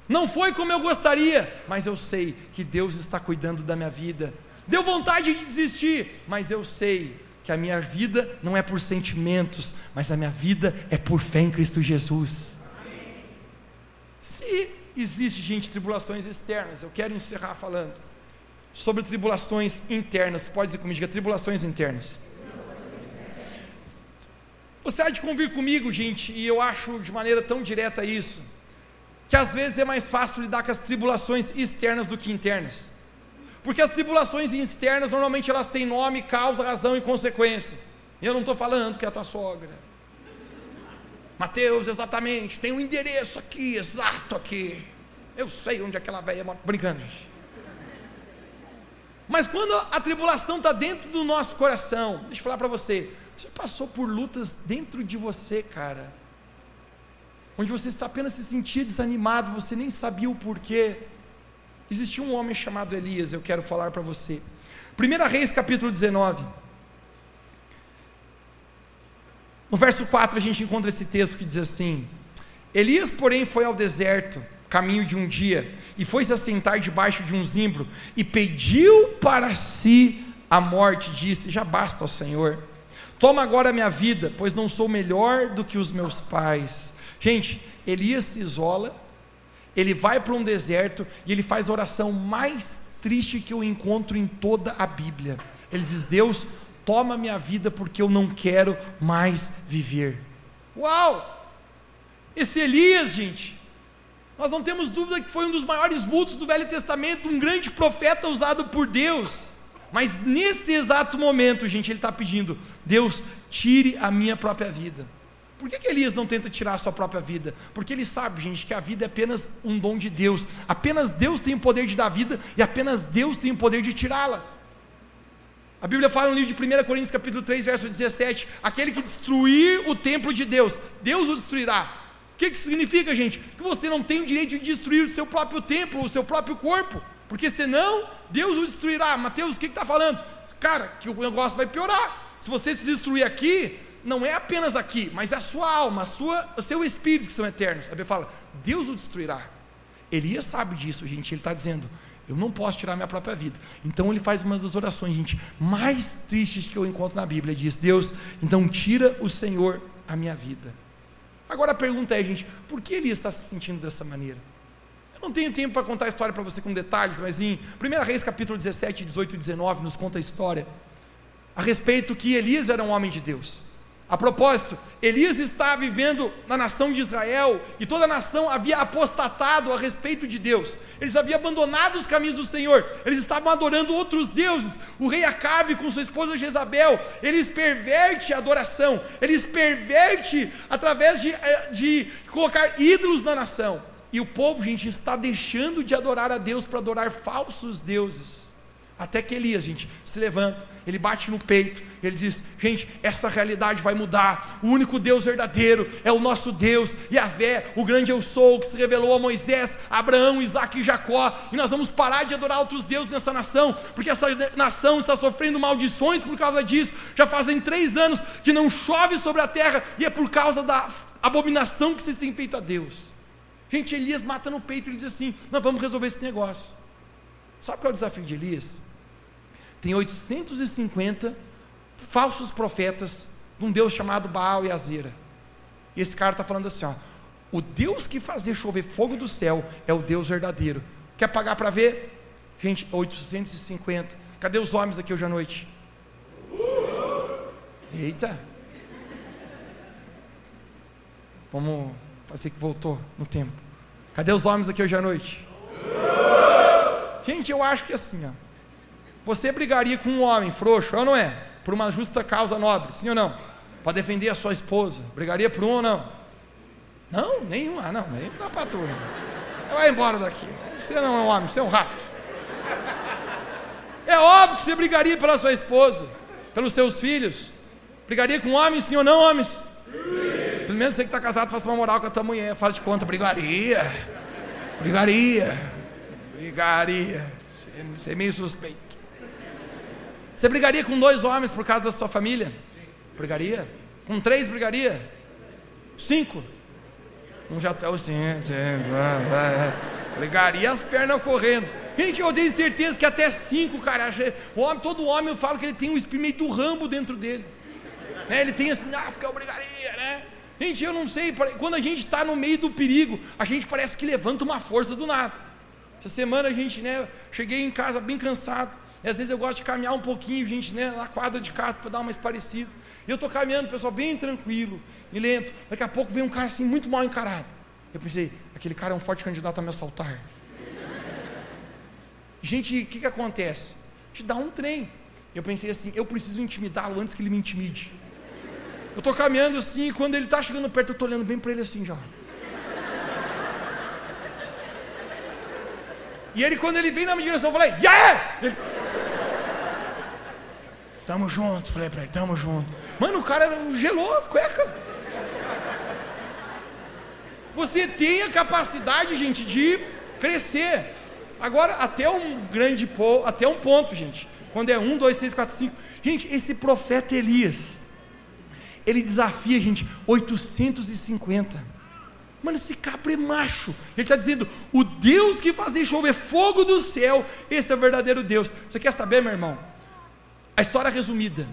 Não foi como eu gostaria, mas eu sei que Deus está cuidando da minha vida. Deu vontade de desistir, mas eu sei que a minha vida não é por sentimentos, mas a minha vida é por fé em Cristo Jesus. Se existe, gente, tribulações externas, eu quero encerrar falando sobre tribulações internas. Pode dizer comigo, diga tribulações internas. Você há de convir comigo, gente, e eu acho de maneira tão direta isso, que às vezes é mais fácil lidar com as tribulações externas do que internas. Porque as tribulações externas normalmente elas têm nome, causa, razão e consequência. E eu não estou falando que é a tua sogra, Mateus, exatamente, tem um endereço aqui, exato aqui. Eu sei onde aquela velha mora. Brincando, gente. Mas quando a tribulação está dentro do nosso coração, deixa eu falar para você, você passou por lutas dentro de você, cara, onde você apenas se sentia desanimado, você nem sabia o porquê. Existia um homem chamado Elias, eu quero falar para você. 1 Reis capítulo 19. No verso 4 a gente encontra esse texto que diz assim: Elias, porém, foi ao deserto, caminho de um dia, e foi se assentar debaixo de um zimbro, e pediu para si a morte, disse: Já basta, ó Senhor, toma agora a minha vida, pois não sou melhor do que os meus pais. Gente, Elias se isola, ele vai para um deserto e ele faz a oração mais triste que eu encontro em toda a Bíblia. Ele diz: Deus, toma minha vida porque eu não quero mais viver. Uau! Esse Elias, gente, nós não temos dúvida que foi um dos maiores vultos do Velho Testamento, um grande profeta usado por Deus. Mas nesse exato momento, gente, ele está pedindo: Deus, tire a minha própria vida. Por que, que Elias não tenta tirar a sua própria vida? Porque ele sabe, gente, que a vida é apenas um dom de Deus. Apenas Deus tem o poder de dar vida e apenas Deus tem o poder de tirá-la. A Bíblia fala no livro de 1 Coríntios capítulo 3, verso 17, aquele que destruir o templo de Deus, Deus o destruirá. O que, que significa, gente? Que você não tem o direito de destruir o seu próprio templo, o seu próprio corpo, porque senão Deus o destruirá. Mateus, o que está falando? Cara, que o negócio vai piorar. Se você se destruir aqui, não é apenas aqui, mas a sua alma, a sua, o seu espírito que são eternos. A Bíblia fala, Deus o destruirá. Elias sabe disso, gente. Ele está dizendo, eu não posso tirar minha própria vida. Então ele faz uma das orações, gente, mais tristes que eu encontro na Bíblia. Diz: Deus, então tira o Senhor a minha vida. Agora a pergunta é, gente, por que ele está se sentindo dessa maneira? Eu não tenho tempo para contar a história para você com detalhes, mas em 1 Reis capítulo 17, 18 e 19 nos conta a história a respeito que Elias era um homem de Deus. A propósito, Elias estava vivendo na nação de Israel e toda a nação havia apostatado a respeito de Deus. Eles haviam abandonado os caminhos do Senhor. Eles estavam adorando outros deuses. O rei Acabe com sua esposa Jezabel, eles perverte a adoração. Eles perverte através de, eh, de colocar ídolos na nação. E o povo, gente, está deixando de adorar a Deus para adorar falsos deuses. Até que Elias, gente, se levanta, ele bate no peito, ele diz: Gente, essa realidade vai mudar. O único Deus verdadeiro é o nosso Deus, Yahvé, o grande eu sou, que se revelou a Moisés, Abraão, Isaac e Jacó. E nós vamos parar de adorar outros deuses nessa nação, porque essa nação está sofrendo maldições por causa disso. Já fazem três anos que não chove sobre a terra, e é por causa da abominação que vocês têm feito a Deus. Gente, Elias mata no peito e ele diz assim: Nós vamos resolver esse negócio. Sabe qual é o desafio de Elias? Tem 850 falsos profetas de um Deus chamado Baal e Azera. E esse cara está falando assim: ó, o Deus que fazia chover fogo do céu é o Deus verdadeiro. Quer pagar para ver? Gente, 850. Cadê os homens aqui hoje à noite? Eita! Vamos fazer que voltou no tempo. Cadê os homens aqui hoje à noite? Gente, eu acho que assim, ó. Você brigaria com um homem frouxo, é ou não é? Por uma justa causa nobre, sim ou não? Para defender a sua esposa. Brigaria por um ou não? Não, nenhum. Ah, não, nem dá para tudo. Vai embora daqui. Você não é um homem, você é um rato. É óbvio que você brigaria pela sua esposa, pelos seus filhos. Brigaria com homens, sim ou não, homens? Sim. Pelo menos você que está casado, faça uma moral com a tua mulher. Faz de conta, brigaria. Brigaria. Brigaria. Você é meio suspeito. Você brigaria com dois homens por causa da sua família? Brigaria? Com três brigaria? Cinco? Um já está assim, brigaria as pernas correndo. Gente, eu tenho certeza que até cinco, cara. O homem, todo homem eu falo que ele tem um do rambo dentro dele. Né? Ele tem assim, ah, porque eu brigaria, né? Gente, eu não sei, quando a gente está no meio do perigo, a gente parece que levanta uma força do nada. Essa semana a gente, né, cheguei em casa bem cansado. E às vezes eu gosto de caminhar um pouquinho, gente, né, na quadra de casa para dar uma parecida. E eu estou caminhando, pessoal, bem tranquilo e lento. Daqui a pouco vem um cara assim, muito mal encarado. Eu pensei, aquele cara é um forte candidato a me assaltar. gente, o que, que acontece? Te dá um trem. Eu pensei assim, eu preciso intimidá-lo antes que ele me intimide. Eu estou caminhando assim, e quando ele está chegando perto, eu estou olhando bem para ele assim já. E ele, quando ele vem na minha direção, eu falei, yeah! Ele, Tamo junto, falei para ele, tamo junto. Mano, o cara gelou a cueca. Você tem a capacidade, gente, de crescer. Agora, até um grande até um ponto, gente. Quando é um, dois, três, quatro, cinco. Gente, esse profeta Elias, ele desafia, gente, 850. Mano, esse cabra é macho. Ele está dizendo: o Deus que fazia chover fogo do céu, esse é o verdadeiro Deus. Você quer saber, meu irmão? A história resumida.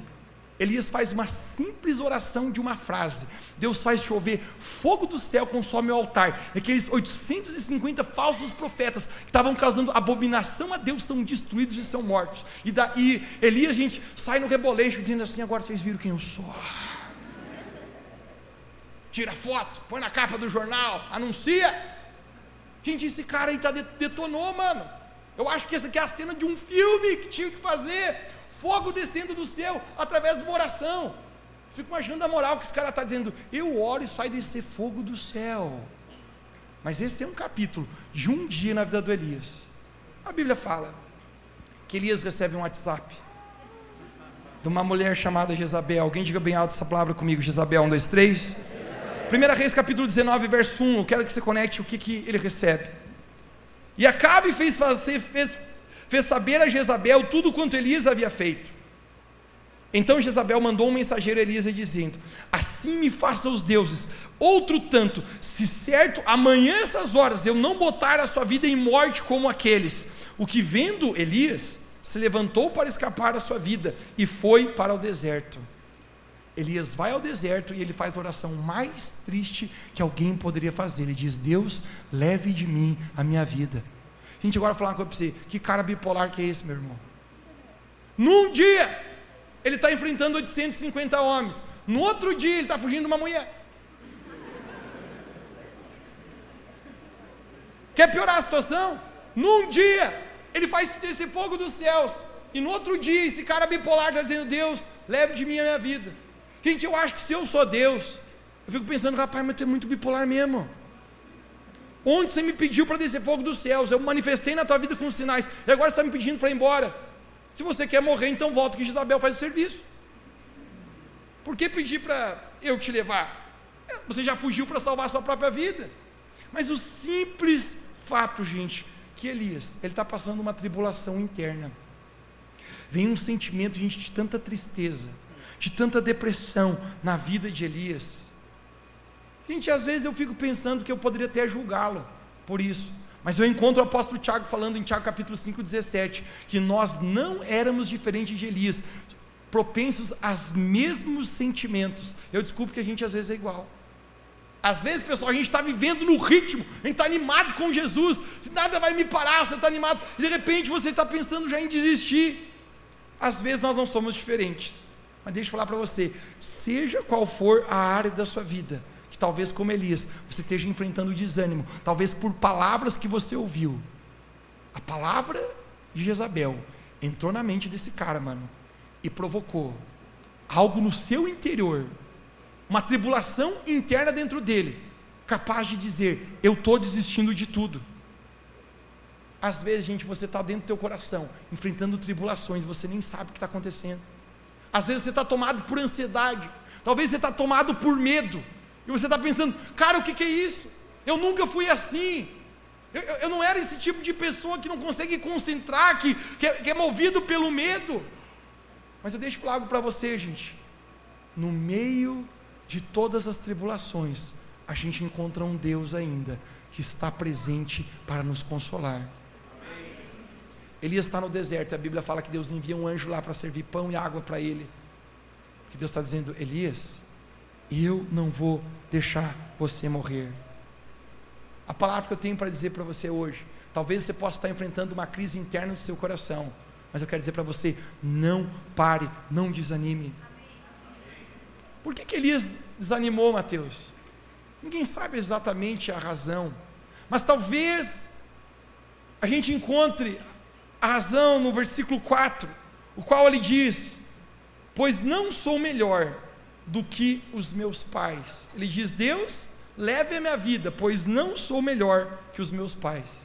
Elias faz uma simples oração de uma frase. Deus faz chover fogo do céu, consome o altar. Aqueles 850 falsos profetas que estavam causando abominação a Deus são destruídos e são mortos. E daí Elias, gente, sai no rebolejo dizendo assim: agora vocês viram quem eu sou. Tira foto, põe na capa do jornal, anuncia. Gente, esse cara aí tá detonou, mano. Eu acho que essa aqui é a cena de um filme que tinha que fazer fogo descendo do céu através de uma oração. Fico imaginando a moral que esse cara está dizendo: eu oro e sai descer fogo do céu. Mas esse é um capítulo de um dia na vida do Elias. A Bíblia fala que Elias recebe um WhatsApp de uma mulher chamada Jezabel. Alguém diga bem alto essa palavra comigo, Jezabel, um, dois, três. Primeira Reis, capítulo 19, verso 1. Eu quero que você conecte o que, que ele recebe. E Acabe fez, fazer, fez fez saber a Jezabel tudo quanto Elias havia feito. Então Jezabel mandou um mensageiro a Elias dizendo: Assim me façam os deuses, outro tanto, se certo amanhã essas horas eu não botar a sua vida em morte como aqueles. O que vendo Elias, se levantou para escapar da sua vida e foi para o deserto. Elias vai ao deserto e ele faz a oração mais triste que alguém poderia fazer. Ele diz: Deus, leve de mim a minha vida. Gente, agora falar uma coisa para você: que cara bipolar que é esse, meu irmão? Num dia, ele está enfrentando 850 homens. No outro dia, ele está fugindo de uma mulher. Quer piorar a situação? Num dia, ele faz esse fogo dos céus. E no outro dia, esse cara bipolar está dizendo: Deus, leve de mim a minha vida. Gente, eu acho que se eu sou Deus, eu fico pensando, rapaz, mas tu é muito bipolar mesmo. Onde você me pediu para descer fogo dos céus? Eu manifestei na tua vida com sinais. E agora você está me pedindo para ir embora. Se você quer morrer, então volta que Jezabel faz o serviço. Por que pedir para eu te levar? Você já fugiu para salvar a sua própria vida. Mas o simples fato, gente, que Elias, ele está passando uma tribulação interna. Vem um sentimento, gente, de tanta tristeza, de tanta depressão na vida de Elias. Gente, às vezes eu fico pensando que eu poderia até julgá-lo por isso. Mas eu encontro o apóstolo Tiago falando em Tiago capítulo 5, 17, que nós não éramos diferentes de Elias, propensos aos mesmos sentimentos. Eu desculpo que a gente às vezes é igual. Às vezes, pessoal, a gente está vivendo no ritmo, a gente está animado com Jesus, se nada vai me parar, você está animado, e de repente você está pensando já em desistir. Às vezes nós não somos diferentes, mas deixa eu falar para você: seja qual for a área da sua vida, talvez como Elias, você esteja enfrentando desânimo, talvez por palavras que você ouviu. A palavra de Jezabel entrou na mente desse cara, mano, e provocou algo no seu interior uma tribulação interna dentro dele, capaz de dizer: Eu estou desistindo de tudo. Às vezes, gente, você está dentro do teu coração, enfrentando tribulações, você nem sabe o que está acontecendo. Às vezes você está tomado por ansiedade, talvez você está tomado por medo, e você está pensando, cara, o que, que, é isso? Eu nunca fui assim. Eu, eu, não era esse tipo de pessoa que não consegue concentrar, que, que, é, que é movido pelo medo. Mas eu deixo falar algo para você, gente. No meio de todas as tribulações, a gente encontra um Deus ainda que está presente para nos consolar. Elias está no deserto, a Bíblia fala que Deus envia um anjo lá para servir pão e água para ele. Que Deus está dizendo, Elias, eu não vou deixar você morrer. A palavra que eu tenho para dizer para você hoje, talvez você possa estar enfrentando uma crise interna no seu coração, mas eu quero dizer para você: não pare, não desanime. Por que, que Elias desanimou Mateus? Ninguém sabe exatamente a razão, mas talvez a gente encontre a razão no versículo 4, o qual ele diz: Pois não sou melhor do que os meus pais. Ele diz: Deus, leve a minha vida, pois não sou melhor que os meus pais.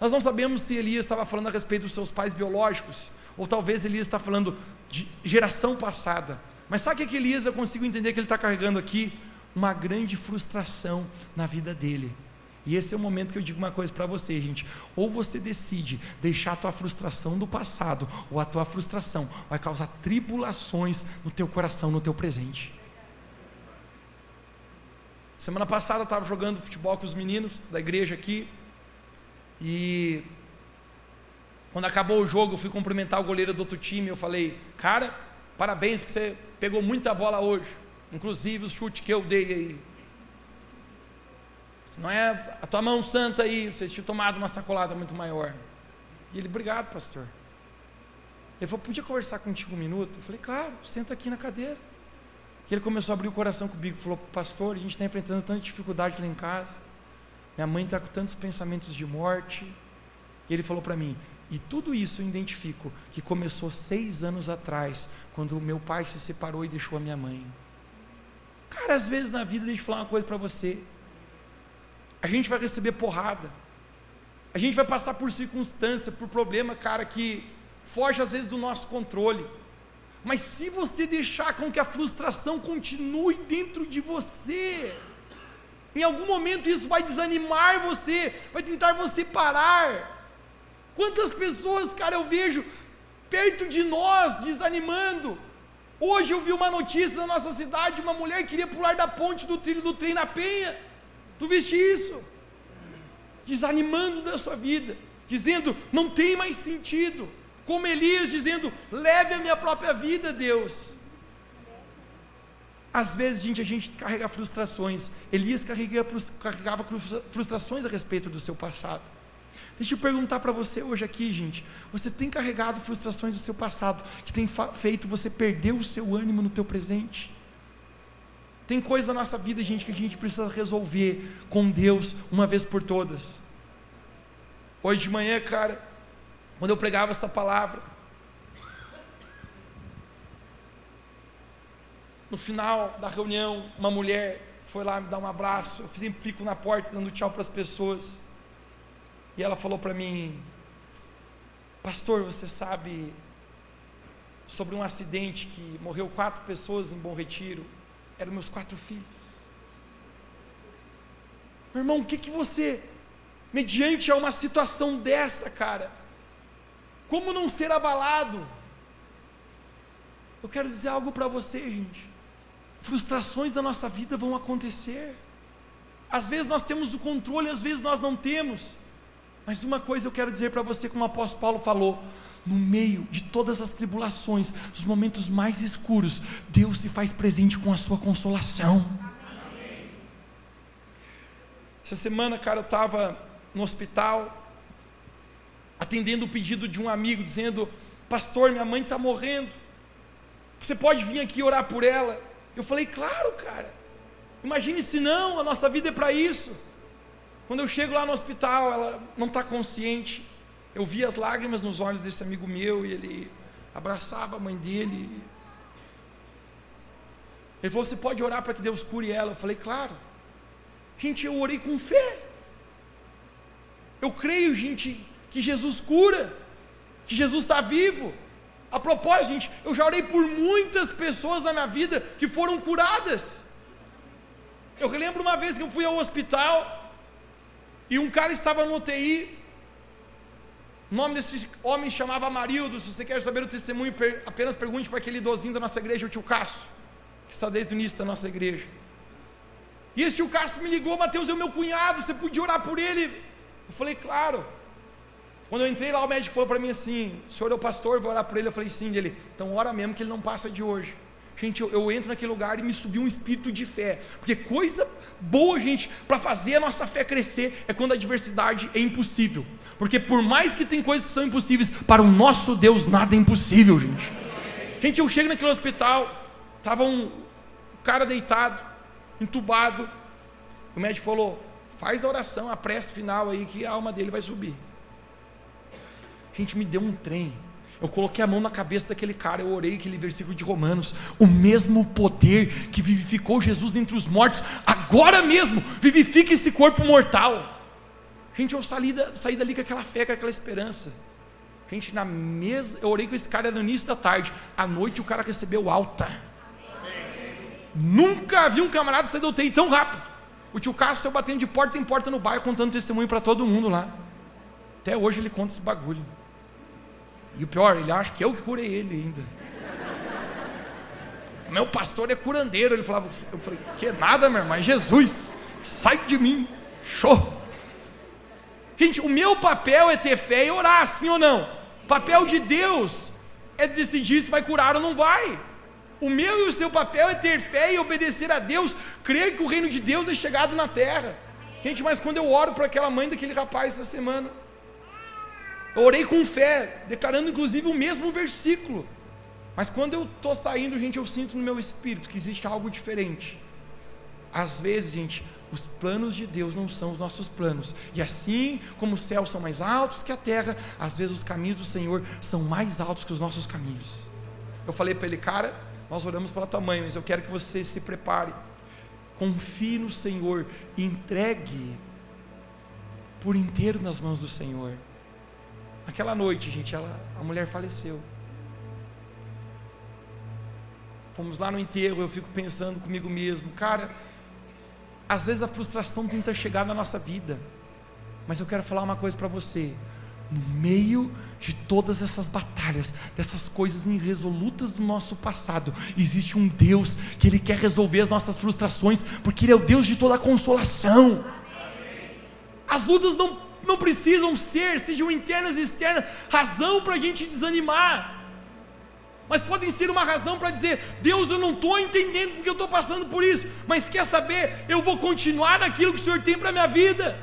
Nós não sabemos se Elias estava falando a respeito dos seus pais biológicos, ou talvez Elias está falando de geração passada. Mas sabe o que Elias eu consigo entender que ele está carregando aqui? Uma grande frustração na vida dele. E esse é o momento que eu digo uma coisa para você, gente. Ou você decide deixar a tua frustração do passado, ou a tua frustração vai causar tribulações no teu coração, no teu presente. Semana passada eu estava jogando futebol com os meninos da igreja aqui. E quando acabou o jogo, eu fui cumprimentar o goleiro do outro time. Eu falei, cara, parabéns porque você pegou muita bola hoje, inclusive o chute que eu dei aí. Se não é a tua mão santa aí, você tinha tomado uma sacolada muito maior. E ele, obrigado, pastor. Ele falou, podia conversar contigo um minuto? Eu falei, claro, senta aqui na cadeira. E ele começou a abrir o coração comigo, falou, pastor, a gente está enfrentando tanta dificuldade lá em casa. Minha mãe está com tantos pensamentos de morte. E ele falou para mim, e tudo isso eu identifico que começou seis anos atrás, quando o meu pai se separou e deixou a minha mãe. Cara, às vezes na vida, deixa eu falar uma coisa para você. A gente vai receber porrada. A gente vai passar por circunstância, por problema, cara, que foge às vezes do nosso controle. Mas se você deixar com que a frustração continue dentro de você, em algum momento isso vai desanimar você, vai tentar você parar. Quantas pessoas, cara, eu vejo perto de nós desanimando. Hoje eu vi uma notícia na nossa cidade, uma mulher queria pular da ponte do trilho do trem na penha. Tu viste isso? Desanimando da sua vida, dizendo, não tem mais sentido. Como Elias dizendo, leve a minha própria vida, Deus. Às vezes, gente, a gente carrega frustrações. Elias carregava frustrações a respeito do seu passado. Deixa eu perguntar para você hoje aqui, gente. Você tem carregado frustrações do seu passado que tem feito você perder o seu ânimo no teu presente? Tem coisa na nossa vida, gente, que a gente precisa resolver com Deus uma vez por todas. Hoje de manhã, cara, quando eu pregava essa palavra, no final da reunião, uma mulher foi lá me dar um abraço. Eu sempre fico na porta dando tchau para as pessoas. E ela falou para mim: Pastor, você sabe sobre um acidente que morreu quatro pessoas em Bom Retiro. Eram meus quatro filhos. Meu irmão, o que, que você, mediante a uma situação dessa, cara, como não ser abalado? Eu quero dizer algo para você, gente. Frustrações da nossa vida vão acontecer. Às vezes nós temos o controle, às vezes nós não temos. Mas uma coisa eu quero dizer para você, como o apóstolo Paulo falou: no meio de todas as tribulações, dos momentos mais escuros, Deus se faz presente com a sua consolação. Essa semana, cara, eu estava no hospital, atendendo o pedido de um amigo, dizendo: Pastor, minha mãe está morrendo. Você pode vir aqui orar por ela? Eu falei: Claro, cara. Imagine se não, a nossa vida é para isso. Quando eu chego lá no hospital, ela não está consciente. Eu vi as lágrimas nos olhos desse amigo meu e ele abraçava a mãe dele. Ele falou: Você pode orar para que Deus cure ela? Eu falei: Claro. Gente, eu orei com fé. Eu creio, gente, que Jesus cura, que Jesus está vivo. A propósito, gente, eu já orei por muitas pessoas na minha vida que foram curadas. Eu lembro uma vez que eu fui ao hospital e um cara estava no UTI. O nome desse homem chamava Amarildo. Se você quer saber o testemunho, apenas pergunte para aquele idosinho da nossa igreja, o tio Cássio, que está desde o início da nossa igreja. E esse tio Cássio me ligou, Mateus é o meu cunhado, você podia orar por ele? Eu falei, claro. Quando eu entrei lá, o médico falou para mim assim: o senhor é o pastor, vou orar por ele. Eu falei, sim. Ele, então ora mesmo que ele não passa de hoje. Gente, eu, eu, entro naquele lugar e me subiu um espírito de fé. Porque coisa boa, gente, para fazer a nossa fé crescer é quando a adversidade é impossível. Porque por mais que tem coisas que são impossíveis, para o nosso Deus nada é impossível, gente. Gente, eu chego naquele hospital, estava um cara deitado, entubado. O médico falou: faz a oração, a prece final aí, que a alma dele vai subir. Gente, me deu um trem. Eu coloquei a mão na cabeça daquele cara, eu orei aquele versículo de Romanos. O mesmo poder que vivificou Jesus entre os mortos, agora mesmo vivifica esse corpo mortal. Gente, eu saí, da, saí dali com aquela fé, com aquela esperança. Gente, na mesa, eu orei com esse cara no início da tarde. À noite o cara recebeu alta. Nunca vi um camarada sair do UTI tão rápido. O tio Cássio saiu batendo de porta em porta no bairro, contando testemunho para todo mundo lá. Até hoje ele conta esse bagulho. E o pior, ele acha que eu que curei ele ainda. Meu pastor é curandeiro. Ele falava, eu falei, que nada, meu irmão, é Jesus, sai de mim, show. Gente, o meu papel é ter fé e orar, sim ou não? O papel de Deus é decidir se vai curar ou não vai. O meu e o seu papel é ter fé e obedecer a Deus, crer que o reino de Deus é chegado na terra. Gente, mas quando eu oro para aquela mãe daquele rapaz essa semana, eu orei com fé, declarando inclusive o mesmo versículo. Mas quando eu estou saindo, gente, eu sinto no meu espírito que existe algo diferente. Às vezes, gente, os planos de Deus não são os nossos planos. E assim como os céus são mais altos que a terra, às vezes os caminhos do Senhor são mais altos que os nossos caminhos. Eu falei para ele, cara, nós oramos pela tua mãe, mas eu quero que você se prepare. Confie no Senhor, entregue por inteiro nas mãos do Senhor. Aquela noite, gente, ela, a mulher faleceu. Fomos lá no enterro, eu fico pensando comigo mesmo, cara, às vezes a frustração tenta chegar na nossa vida, mas eu quero falar uma coisa para você. No meio de todas essas batalhas, dessas coisas irresolutas do nosso passado, existe um Deus que Ele quer resolver as nossas frustrações, porque Ele é o Deus de toda consolação. As lutas não não precisam ser, sejam internas e externas, razão para a gente desanimar. Mas podem ser uma razão para dizer: Deus, eu não estou entendendo porque eu estou passando por isso, mas quer saber? Eu vou continuar naquilo que o Senhor tem para a minha vida.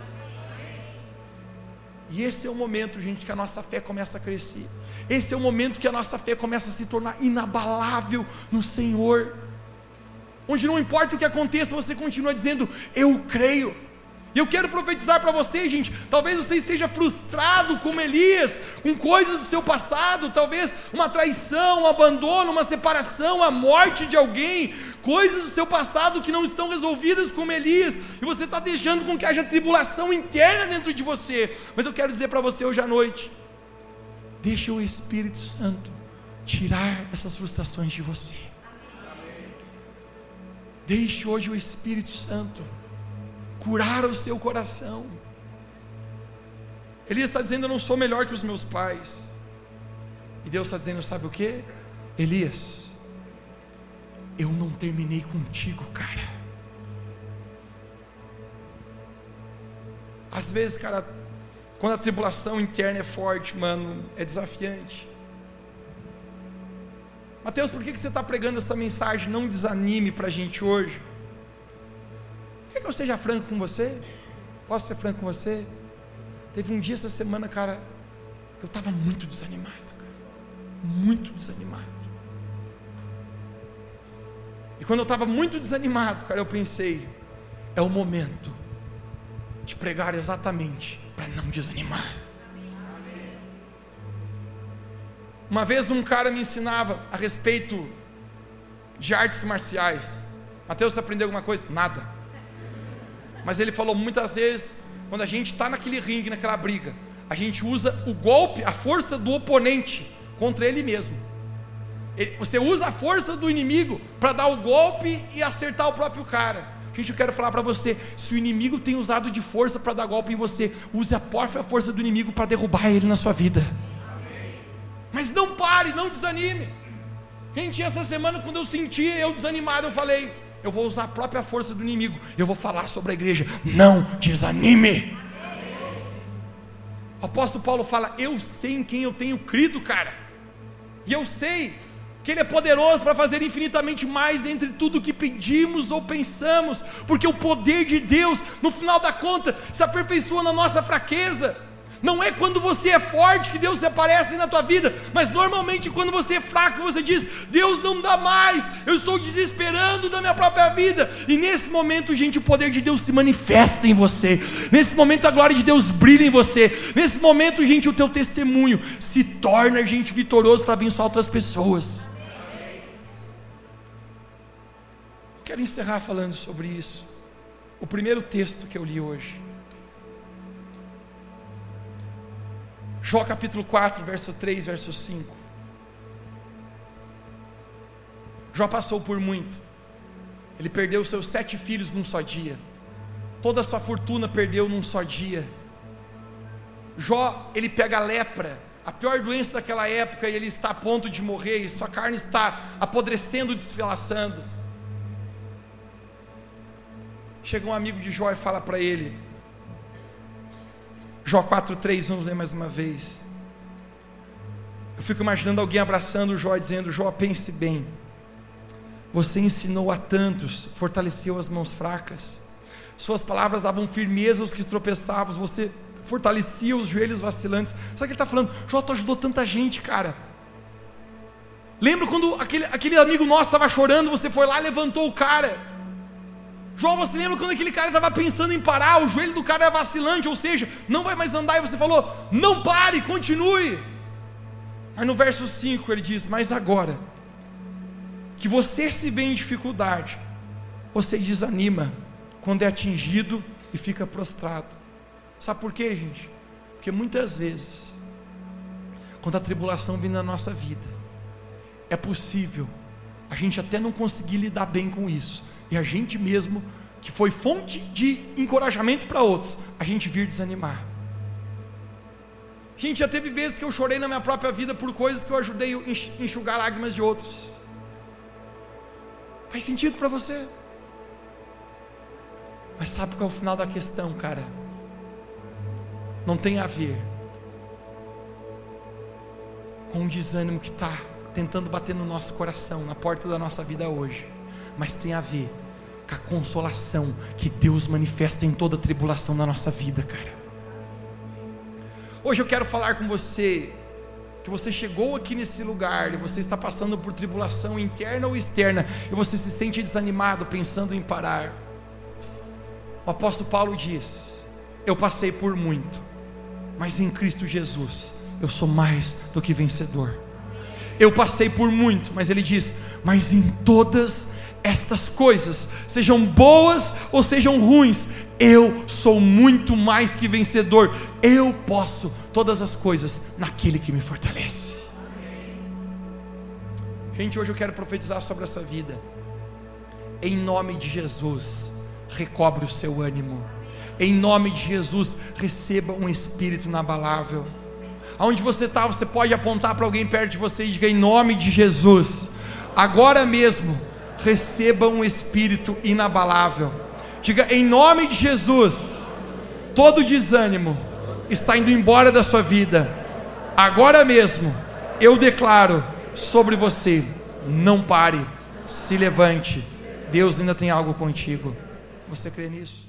E esse é o momento, gente, que a nossa fé começa a crescer. Esse é o momento que a nossa fé começa a se tornar inabalável no Senhor. Onde não importa o que aconteça, você continua dizendo: Eu creio. E eu quero profetizar para você, gente. Talvez você esteja frustrado como Elias, com coisas do seu passado, talvez uma traição, um abandono, uma separação, a morte de alguém, coisas do seu passado que não estão resolvidas como Elias, e você está deixando com que haja tribulação interna dentro de você. Mas eu quero dizer para você hoje à noite: deixe o Espírito Santo tirar essas frustrações de você. Deixe hoje o Espírito Santo curar o seu coração. Elias está dizendo: Eu não sou melhor que os meus pais. E Deus está dizendo: Sabe o que? Elias, eu não terminei contigo, cara. Às vezes, cara, quando a tribulação interna é forte, mano, é desafiante. Mateus, por que, que você está pregando essa mensagem? Não desanime para a gente hoje. Quer que eu seja franco com você? Posso ser franco com você? Teve um dia essa semana, cara, que eu estava muito desanimado, cara. Muito desanimado. E quando eu estava muito desanimado, cara, eu pensei, é o momento de pregar exatamente para não desanimar. Uma vez um cara me ensinava a respeito de artes marciais. Mateus, você aprendeu alguma coisa? Nada. Mas ele falou muitas vezes, quando a gente está naquele ringue, naquela briga, a gente usa o golpe, a força do oponente contra ele mesmo. Ele, você usa a força do inimigo para dar o golpe e acertar o próprio cara. Gente, eu quero falar para você: se o inimigo tem usado de força para dar golpe em você, use a própria força do inimigo para derrubar ele na sua vida. Mas não pare, não desanime. Gente, essa semana, quando eu senti eu desanimado, eu falei: eu vou usar a própria força do inimigo, eu vou falar sobre a igreja. Não desanime. O apóstolo Paulo fala: Eu sei em quem eu tenho crido, cara. E eu sei que Ele é poderoso para fazer infinitamente mais entre tudo que pedimos ou pensamos, porque o poder de Deus, no final da conta, se aperfeiçoa na nossa fraqueza. Não é quando você é forte que Deus se aparece na tua vida, mas normalmente quando você é fraco, você diz: Deus não dá mais, eu estou desesperando da minha própria vida. E nesse momento, gente, o poder de Deus se manifesta em você. Nesse momento, a glória de Deus brilha em você. Nesse momento, gente, o teu testemunho se torna, gente, vitorioso para abençoar outras pessoas. Quero encerrar falando sobre isso. O primeiro texto que eu li hoje. Jó capítulo 4, verso 3, verso 5. Jó passou por muito. Ele perdeu seus sete filhos num só dia. Toda a sua fortuna perdeu num só dia. Jó, ele pega a lepra, a pior doença daquela época, e ele está a ponto de morrer, e sua carne está apodrecendo, desfilaçando. Chega um amigo de Jó e fala para ele: Jó 4,3, vamos ler mais uma vez. Eu fico imaginando alguém abraçando Jó e dizendo: Jó, pense bem. Você ensinou a tantos, fortaleceu as mãos fracas. Suas palavras davam firmeza aos que tropeçavam. Você fortalecia os joelhos vacilantes. Sabe o que ele está falando? Jó, tu ajudou tanta gente, cara. Lembra quando aquele, aquele amigo nosso estava chorando, você foi lá levantou o cara. João, você lembra quando aquele cara estava pensando em parar, o joelho do cara é vacilante, ou seja, não vai mais andar, e você falou, não pare, continue. Mas no verso 5 ele diz: Mas agora, que você se vê em dificuldade, você desanima quando é atingido e fica prostrado. Sabe por quê, gente? Porque muitas vezes, quando a tribulação vem na nossa vida, é possível a gente até não conseguir lidar bem com isso, e a gente mesmo, que foi fonte de encorajamento para outros, a gente vir desanimar. Gente, já teve vezes que eu chorei na minha própria vida por coisas que eu ajudei a enxugar lágrimas de outros. Faz sentido para você? Mas sabe qual é o final da questão, cara? Não tem a ver com o desânimo que está tentando bater no nosso coração, na porta da nossa vida hoje mas tem a ver com a consolação que Deus manifesta em toda tribulação na nossa vida, cara. Hoje eu quero falar com você que você chegou aqui nesse lugar e você está passando por tribulação interna ou externa e você se sente desanimado, pensando em parar. O apóstolo Paulo diz: Eu passei por muito, mas em Cristo Jesus eu sou mais do que vencedor. Eu passei por muito, mas ele diz: Mas em todas estas coisas, sejam boas ou sejam ruins, eu sou muito mais que vencedor. Eu posso todas as coisas naquele que me fortalece. Gente, hoje eu quero profetizar sobre a sua vida. Em nome de Jesus, recobre o seu ânimo. Em nome de Jesus, receba um espírito inabalável. Aonde você está, você pode apontar para alguém perto de você e diga: Em nome de Jesus, agora mesmo, receba um espírito inabalável. Diga: Em nome de Jesus, todo desânimo está indo embora da sua vida. Agora mesmo, eu declaro sobre você: não pare, se levante. Deus ainda tem algo contigo. Você crê nisso?